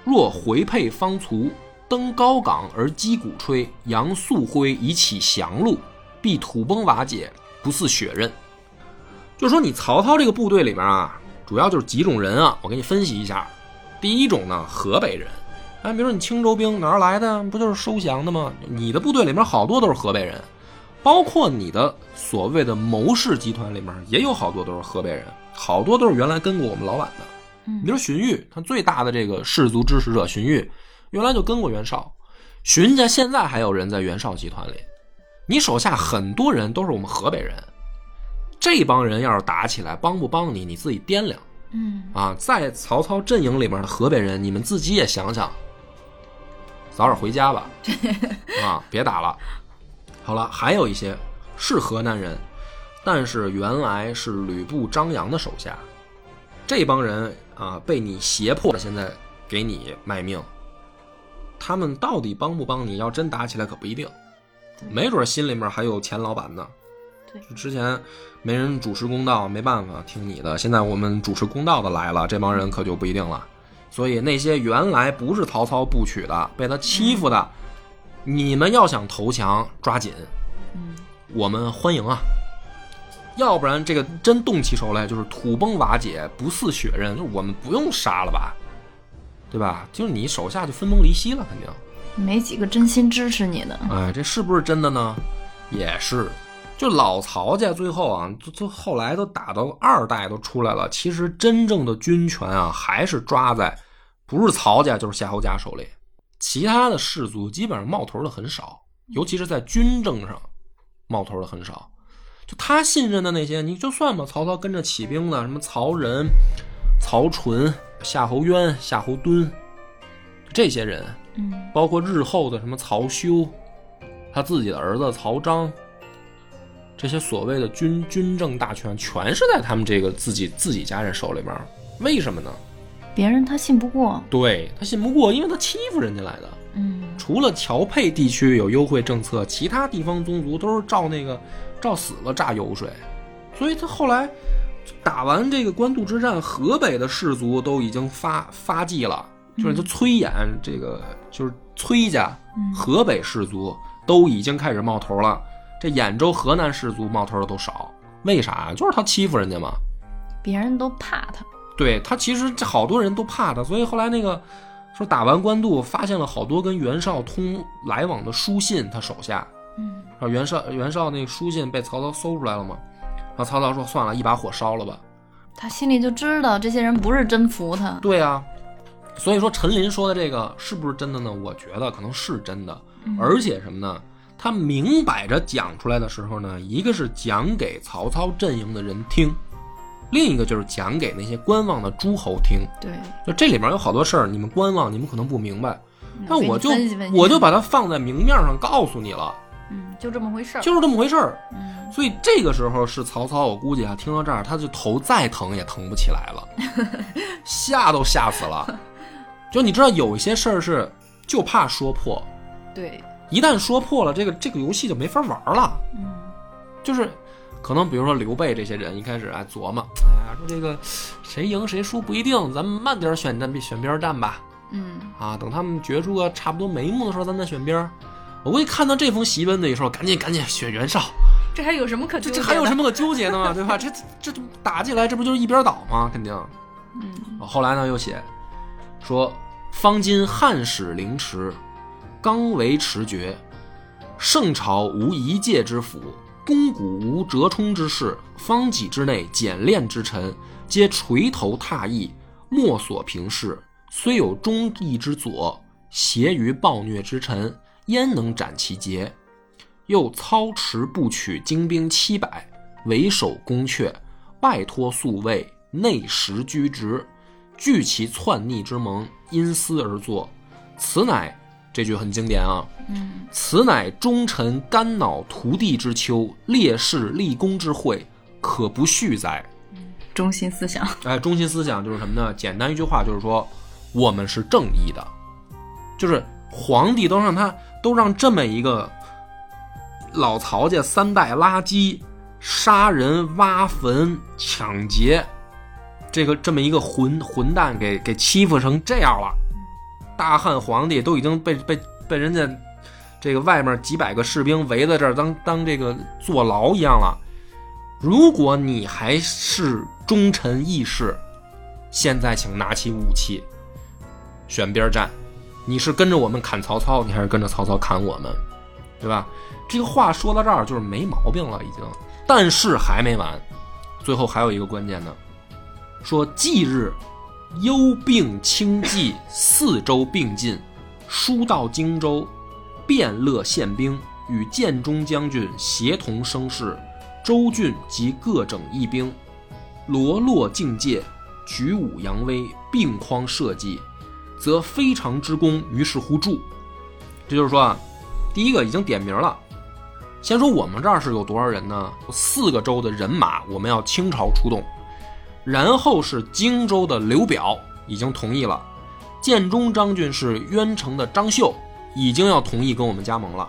若回沛方卒，登高岗而击鼓吹，扬素灰以起降路，必土崩瓦解，不似血刃。就说你曹操这个部队里面啊，主要就是几种人啊，我给你分析一下。第一种呢，河北人，哎，比如说你青州兵哪儿来的？不就是收降的吗？你的部队里面好多都是河北人，包括你的所谓的谋士集团里面也有好多都是河北人，好多都是原来跟过我们老板的。比如荀彧，他最大的这个氏族支持者荀彧，原来就跟过袁绍，荀家现在还有人在袁绍集团里。你手下很多人都是我们河北人，这帮人要是打起来，帮不帮你，你自己掂量嗯啊。在曹操阵营里面的河北人，你们自己也想想，早点回家吧，啊，别打了。好了，还有一些是河南人，但是原来是吕布、张扬的手下，这帮人啊，被你胁迫的，现在给你卖命。他们到底帮不帮你？要真打起来可不一定，没准心里面还有钱老板呢。对之前没人主持公道，没办法听你的。现在我们主持公道的来了，这帮人可就不一定了。所以那些原来不是曹操部曲的，被他欺负的，你们要想投降，抓紧，嗯我们欢迎啊！要不然这个真动起手来，就是土崩瓦解，不似血刃，就是我们不用杀了吧，对吧？就是你手下就分崩离析了，肯定。没几个真心支持你的。哎，这是不是真的呢？也是。就老曹家最后啊，就就后来都打到二代都出来了，其实真正的军权啊，还是抓在不是曹家就是夏侯家手里。其他的氏族基本上冒头的很少，尤其是在军政上冒头的很少。就他信任的那些，你就算吧，曹操跟着起兵的，什么曹仁、曹纯、夏侯渊、夏侯惇，这些人，嗯包括日后的什么曹休，他自己的儿子曹彰，这些所谓的军军政大权，全是在他们这个自己自己家人手里边。为什么呢？别人他信不过。对他信不过，因为他欺负人家来的。嗯除了侨配地区有优惠政策，其他地方宗族都是照那个照死了榨油水，所以他后来打完这个官渡之战，河北的士族都已经发发迹了，就是他崔琰这个就是崔家，嗯河北士族都已经开始冒头了，这兖州河南士族冒头的都少，为啥？就是他欺负人家嘛。别人都怕他。对他其实这好多人都怕他，所以后来那个说打完官渡，发现了好多跟袁绍通来往的书信，他手下，嗯啊袁绍袁绍那个书信被曹操搜出来了嘛，然后曹操说算了，一把火烧了吧。他心里就知道这些人不是真服他。对啊，所以说陈琳说的这个是不是真的呢？我觉得可能是真的，而且什么呢？他明摆着讲出来的时候呢，一个是讲给曹操阵营的人听，另一个就是讲给那些观望的诸侯听。对，就这里面有好多事儿，你们观望，你们可能不明白，但我就我就把它放在明面上告诉你了，嗯，就这么回事儿。就是这么回事儿。嗯所以这个时候是曹操，我估计啊，听到这儿，他就头再疼也疼不起来了，吓都吓死了。就你知道，有一些事儿是就怕说破，对，一旦说破了，这个这个游戏就没法玩了。嗯就是可能比如说刘备这些人一开始啊琢磨，哎呀说这个谁赢谁输不一定，咱们慢点选战选边站吧，嗯，啊，等他们决出个差不多眉目的时候，咱再选边。我估计看到这封檄文的时候，赶紧赶紧选袁绍，这还有什么可这纠结的？这还有什么可纠结的吗？对吧？这这这打进来，这不就是一边倒吗？肯定。嗯后来呢，又写说：“方今汉使凌迟，刚为持绝，圣朝无一介之辅，肱骨无折冲之势，方己之内简练之臣，皆垂头踏翼，莫所平视。虽有忠义之佐，挟于暴虐之臣，焉能斩其节？又操持部曲精兵七百，为守宫阙，外托宿卫，内实居职，据其篡逆之盟，因私而作。此乃这句很经典啊，嗯此乃忠臣肝脑涂地之秋，烈士立功之会，可不恤哉？中心思想。哎，中心思想就是什么呢？简单一句话就是说，我们是正义的，就是皇帝都让他都让这么一个老曹家三代垃圾杀人、挖坟、抢劫，这个这么一个混混蛋给给欺负成这样了。大汉皇帝都已经被被被人家这个外面几百个士兵围在这儿当当这个坐牢一样了。如果你还是忠臣义士，现在请拿起武器，选边站。你是跟着我们砍曹操，你还是跟着曹操砍我们，对吧？这个话说到这儿就是没毛病了，已经。但是还没完，最后还有一个关键的，说忌日幽并轻骑四州并进，书到荆州，便勒宪兵，与建中将军协同声势。州郡及各整义兵，罗络境界，举武扬威，并匡社稷，则非常之功于是乎著。这就是说啊，第一个已经点名了。先说我们这儿是有多少人呢？四个州的人马，我们要倾巢出动。然后是荆州的刘表已经同意了，建中将军是渊城的张绣已经要同意跟我们加盟了。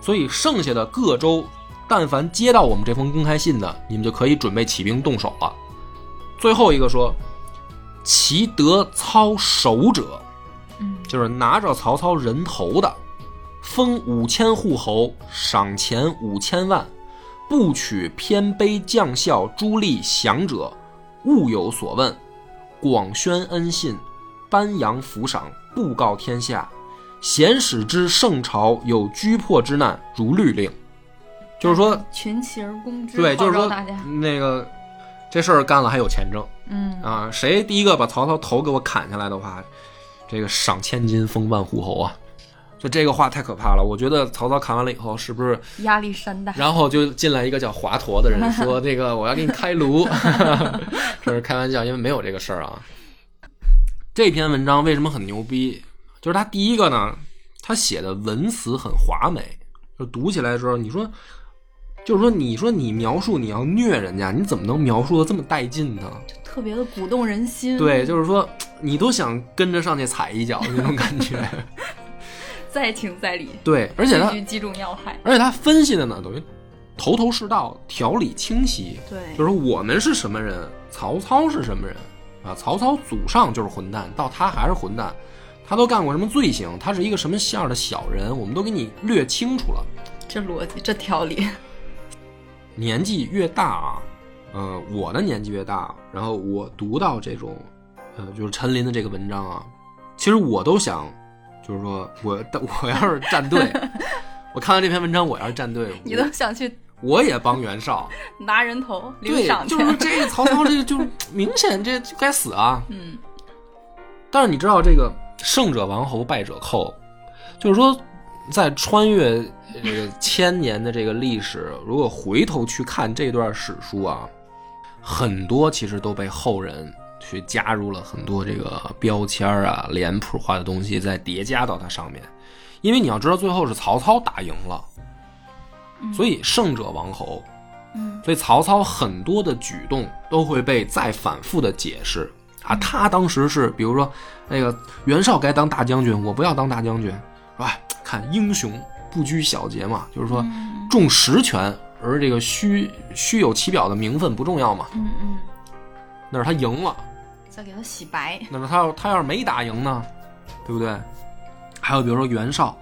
所以剩下的各州。但凡接到我们这封公开信的，你们就可以准备起兵动手了。最后一个说，其得操首者，嗯就是拿着曹操人头的，封五千户侯，赏钱五千万，不取偏卑将校诸吏降者，勿有所问，广宣恩信，颁扬福赏，布告天下，贤使之圣朝有居破之难，如律令。就是说，群起而攻之，对，就是说那个这事儿干了还有钱挣嗯啊！谁第一个把曹操头给我砍下来的话，这个赏千金，封万户侯啊！就这个话太可怕了。我觉得曹操看完了以后，是不是？压力山大。然后就进来一个叫华佗的人，说：“这个我要给你开颅。”这是开玩笑，因为没有这个事儿啊。这篇文章为什么很牛逼？就是他第一个呢，他写的文词很华美，就读起来的时候，你说。就是说，你说你描述你要虐人家，你怎么能描述的这么带劲呢？特别的鼓动人心。对，就是说，你都想跟着上去踩一脚那种感觉。再情再理。对，而且他击中要害。而且他分析的呢，等于头头是道，条理清晰。对，就是我们是什么人，曹操是什么人啊？曹操祖上就是混蛋，到他还是混蛋，他都干过什么罪行？他是一个什么样的小人？我们都给你略清楚了。这逻辑，这条理。年纪越大啊，呃，我的年纪越大，然后我读到这种，呃，就是陈琳的这个文章啊，其实我都想，就是说我我要是站队，我看完这篇文章，我要是站队，你都想去我也帮袁绍 拿人头领对，赏去就是说这个曹操这个 就明显这就该死啊。嗯但是你知道这个胜者王侯，败者寇，就是说。在穿越这个千年的这个历史，如果回头去看这段史书啊，很多其实都被后人去加入了很多这个标签啊、脸谱化的东西，再叠加到它上面。因为你要知道，最后是曹操打赢了，所以胜者王侯。嗯，所以曹操很多的举动都会被再反复的解释啊。他当时是，比如说那个袁绍该当大将军，我不要当大将军，是吧？看英雄不拘小节嘛，就是说重实权，而这个虚虚有其表的名分不重要嘛。嗯嗯，那是他赢了，再给他洗白。那么他要他要是没打赢呢，对不对？还有比如说袁绍，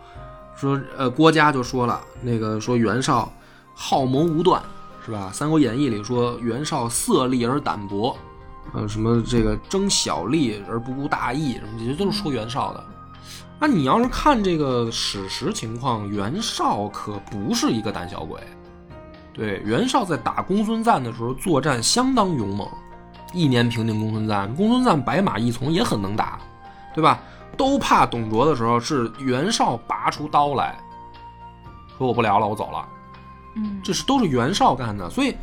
说呃郭嘉就说了，那个说袁绍好谋无断，是吧？《三国演义》里说袁绍色厉而胆薄，呃什么这个争小利而不顾大义，什么这些都是说袁绍的。那你要是看这个史实情况，袁绍可不是一个胆小鬼。对，袁绍在打公孙瓒的时候作战相当勇猛，一年平定公孙瓒。公孙瓒白马一从也很能打，对吧？都怕董卓的时候，是袁绍拔出刀来说：“我不聊了，我走了。”嗯，这是都是袁绍干的。所以，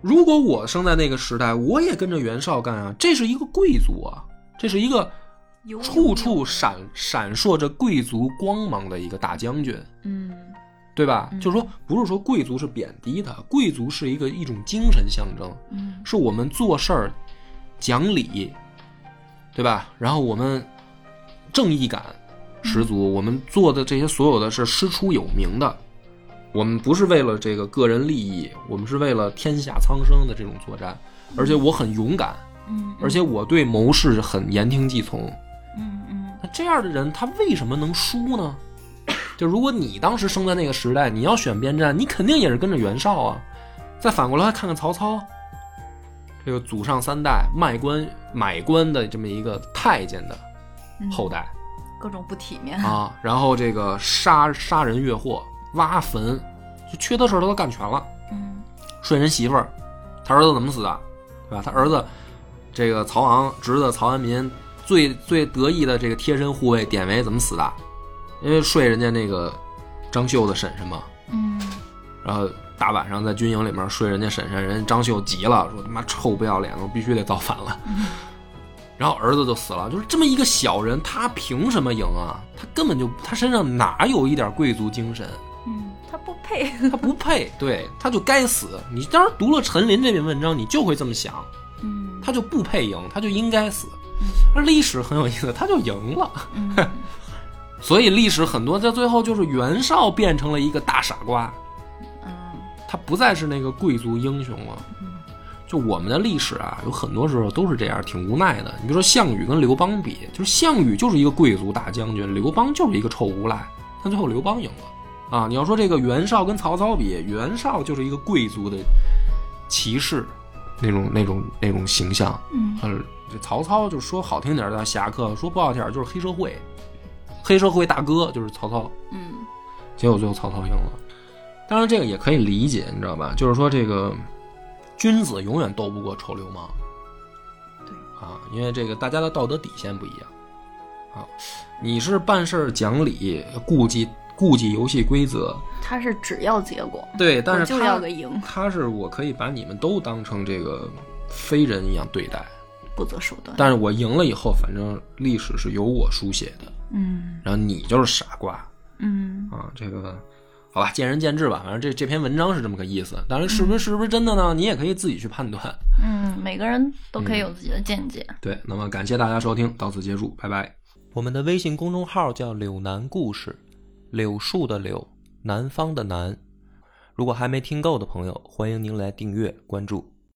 如果我生在那个时代，我也跟着袁绍干啊。这是一个贵族啊，这是一个处处闪闪烁着贵族光芒的一个大将军，嗯对吧？嗯就是说，不是说贵族是贬低的，贵族是一个一种精神象征，嗯是我们做事儿讲理，对吧？然后我们正义感十足，我们做的这些所有的是师出有名的，我们不是为了这个个人利益，我们是为了天下苍生的这种作战，而且我很勇敢，嗯，而且我对谋士很言听计从。嗯嗯那这样的人，他为什么能输呢？就如果你当时生在那个时代，你要选边站，你肯定也是跟着袁绍啊。再反过来看看曹操，这个祖上三代卖官买官的这么一个太监的嗯后代、各种不体面，啊，然后这个杀杀人越货、挖坟，就缺德事儿他都干全了。嗯睡人媳妇儿，他儿子怎么死的，对吧？他儿子这个曹昂侄子曹安民最最得意的这个贴身护卫典韦怎么死的？因为睡人家那个张秀的婶婶嘛，嗯然后大晚上在军营里面睡人家婶婶，人家张秀急了，说他妈臭不要脸的，我必须得造反了。然后儿子就死了，就是这么一个小人，他凭什么赢啊？他根本就他身上哪有一点贵族精神？嗯，他不配，他不配，对，他就该死。你当时读了陈琳这篇文章，你就会这么想，嗯他就不配赢，他就应该死。而历史很有意思，他就赢了，嗯 所以历史很多在最后就是袁绍变成了一个大傻瓜，嗯他不再是那个贵族英雄了。就我们的历史啊，有很多时候都是这样，挺无奈的。你比如说项羽跟刘邦比，就是项羽就是一个贵族大将军，刘邦就是一个臭无赖，但最后刘邦赢了啊。你要说这个袁绍跟曹操比，袁绍就是一个贵族的骑士那种那种那种形象，嗯呃，这曹操就说好听点叫侠客，说不好听点就是黑社会，黑社会大哥就是曹操。嗯结果最后曹操赢了。当然，这个也可以理解，你知道吧？就是说，这个君子永远斗不过臭流氓。对啊，因为这个大家的道德底线不一样啊。你是办事儿讲理，顾及顾及游戏规则，他是只要结果，对，但是他要个赢，他是我可以把你们都当成这个非人一样对待，不择手段。但是我赢了以后，反正历史是由我书写的，嗯然后你就是傻瓜。嗯啊，这个好吧，见仁见智吧。反正这这篇文章是这么个意思，当然是不是是不是真的呢？你也可以自己去判断。嗯，每个人都可以有自己的见解。对，那么感谢大家收听，到此结束，拜拜。我们的微信公众号叫“柳南故事”，柳树的柳，南方的南。如果还没听够的朋友，欢迎您来订阅关注。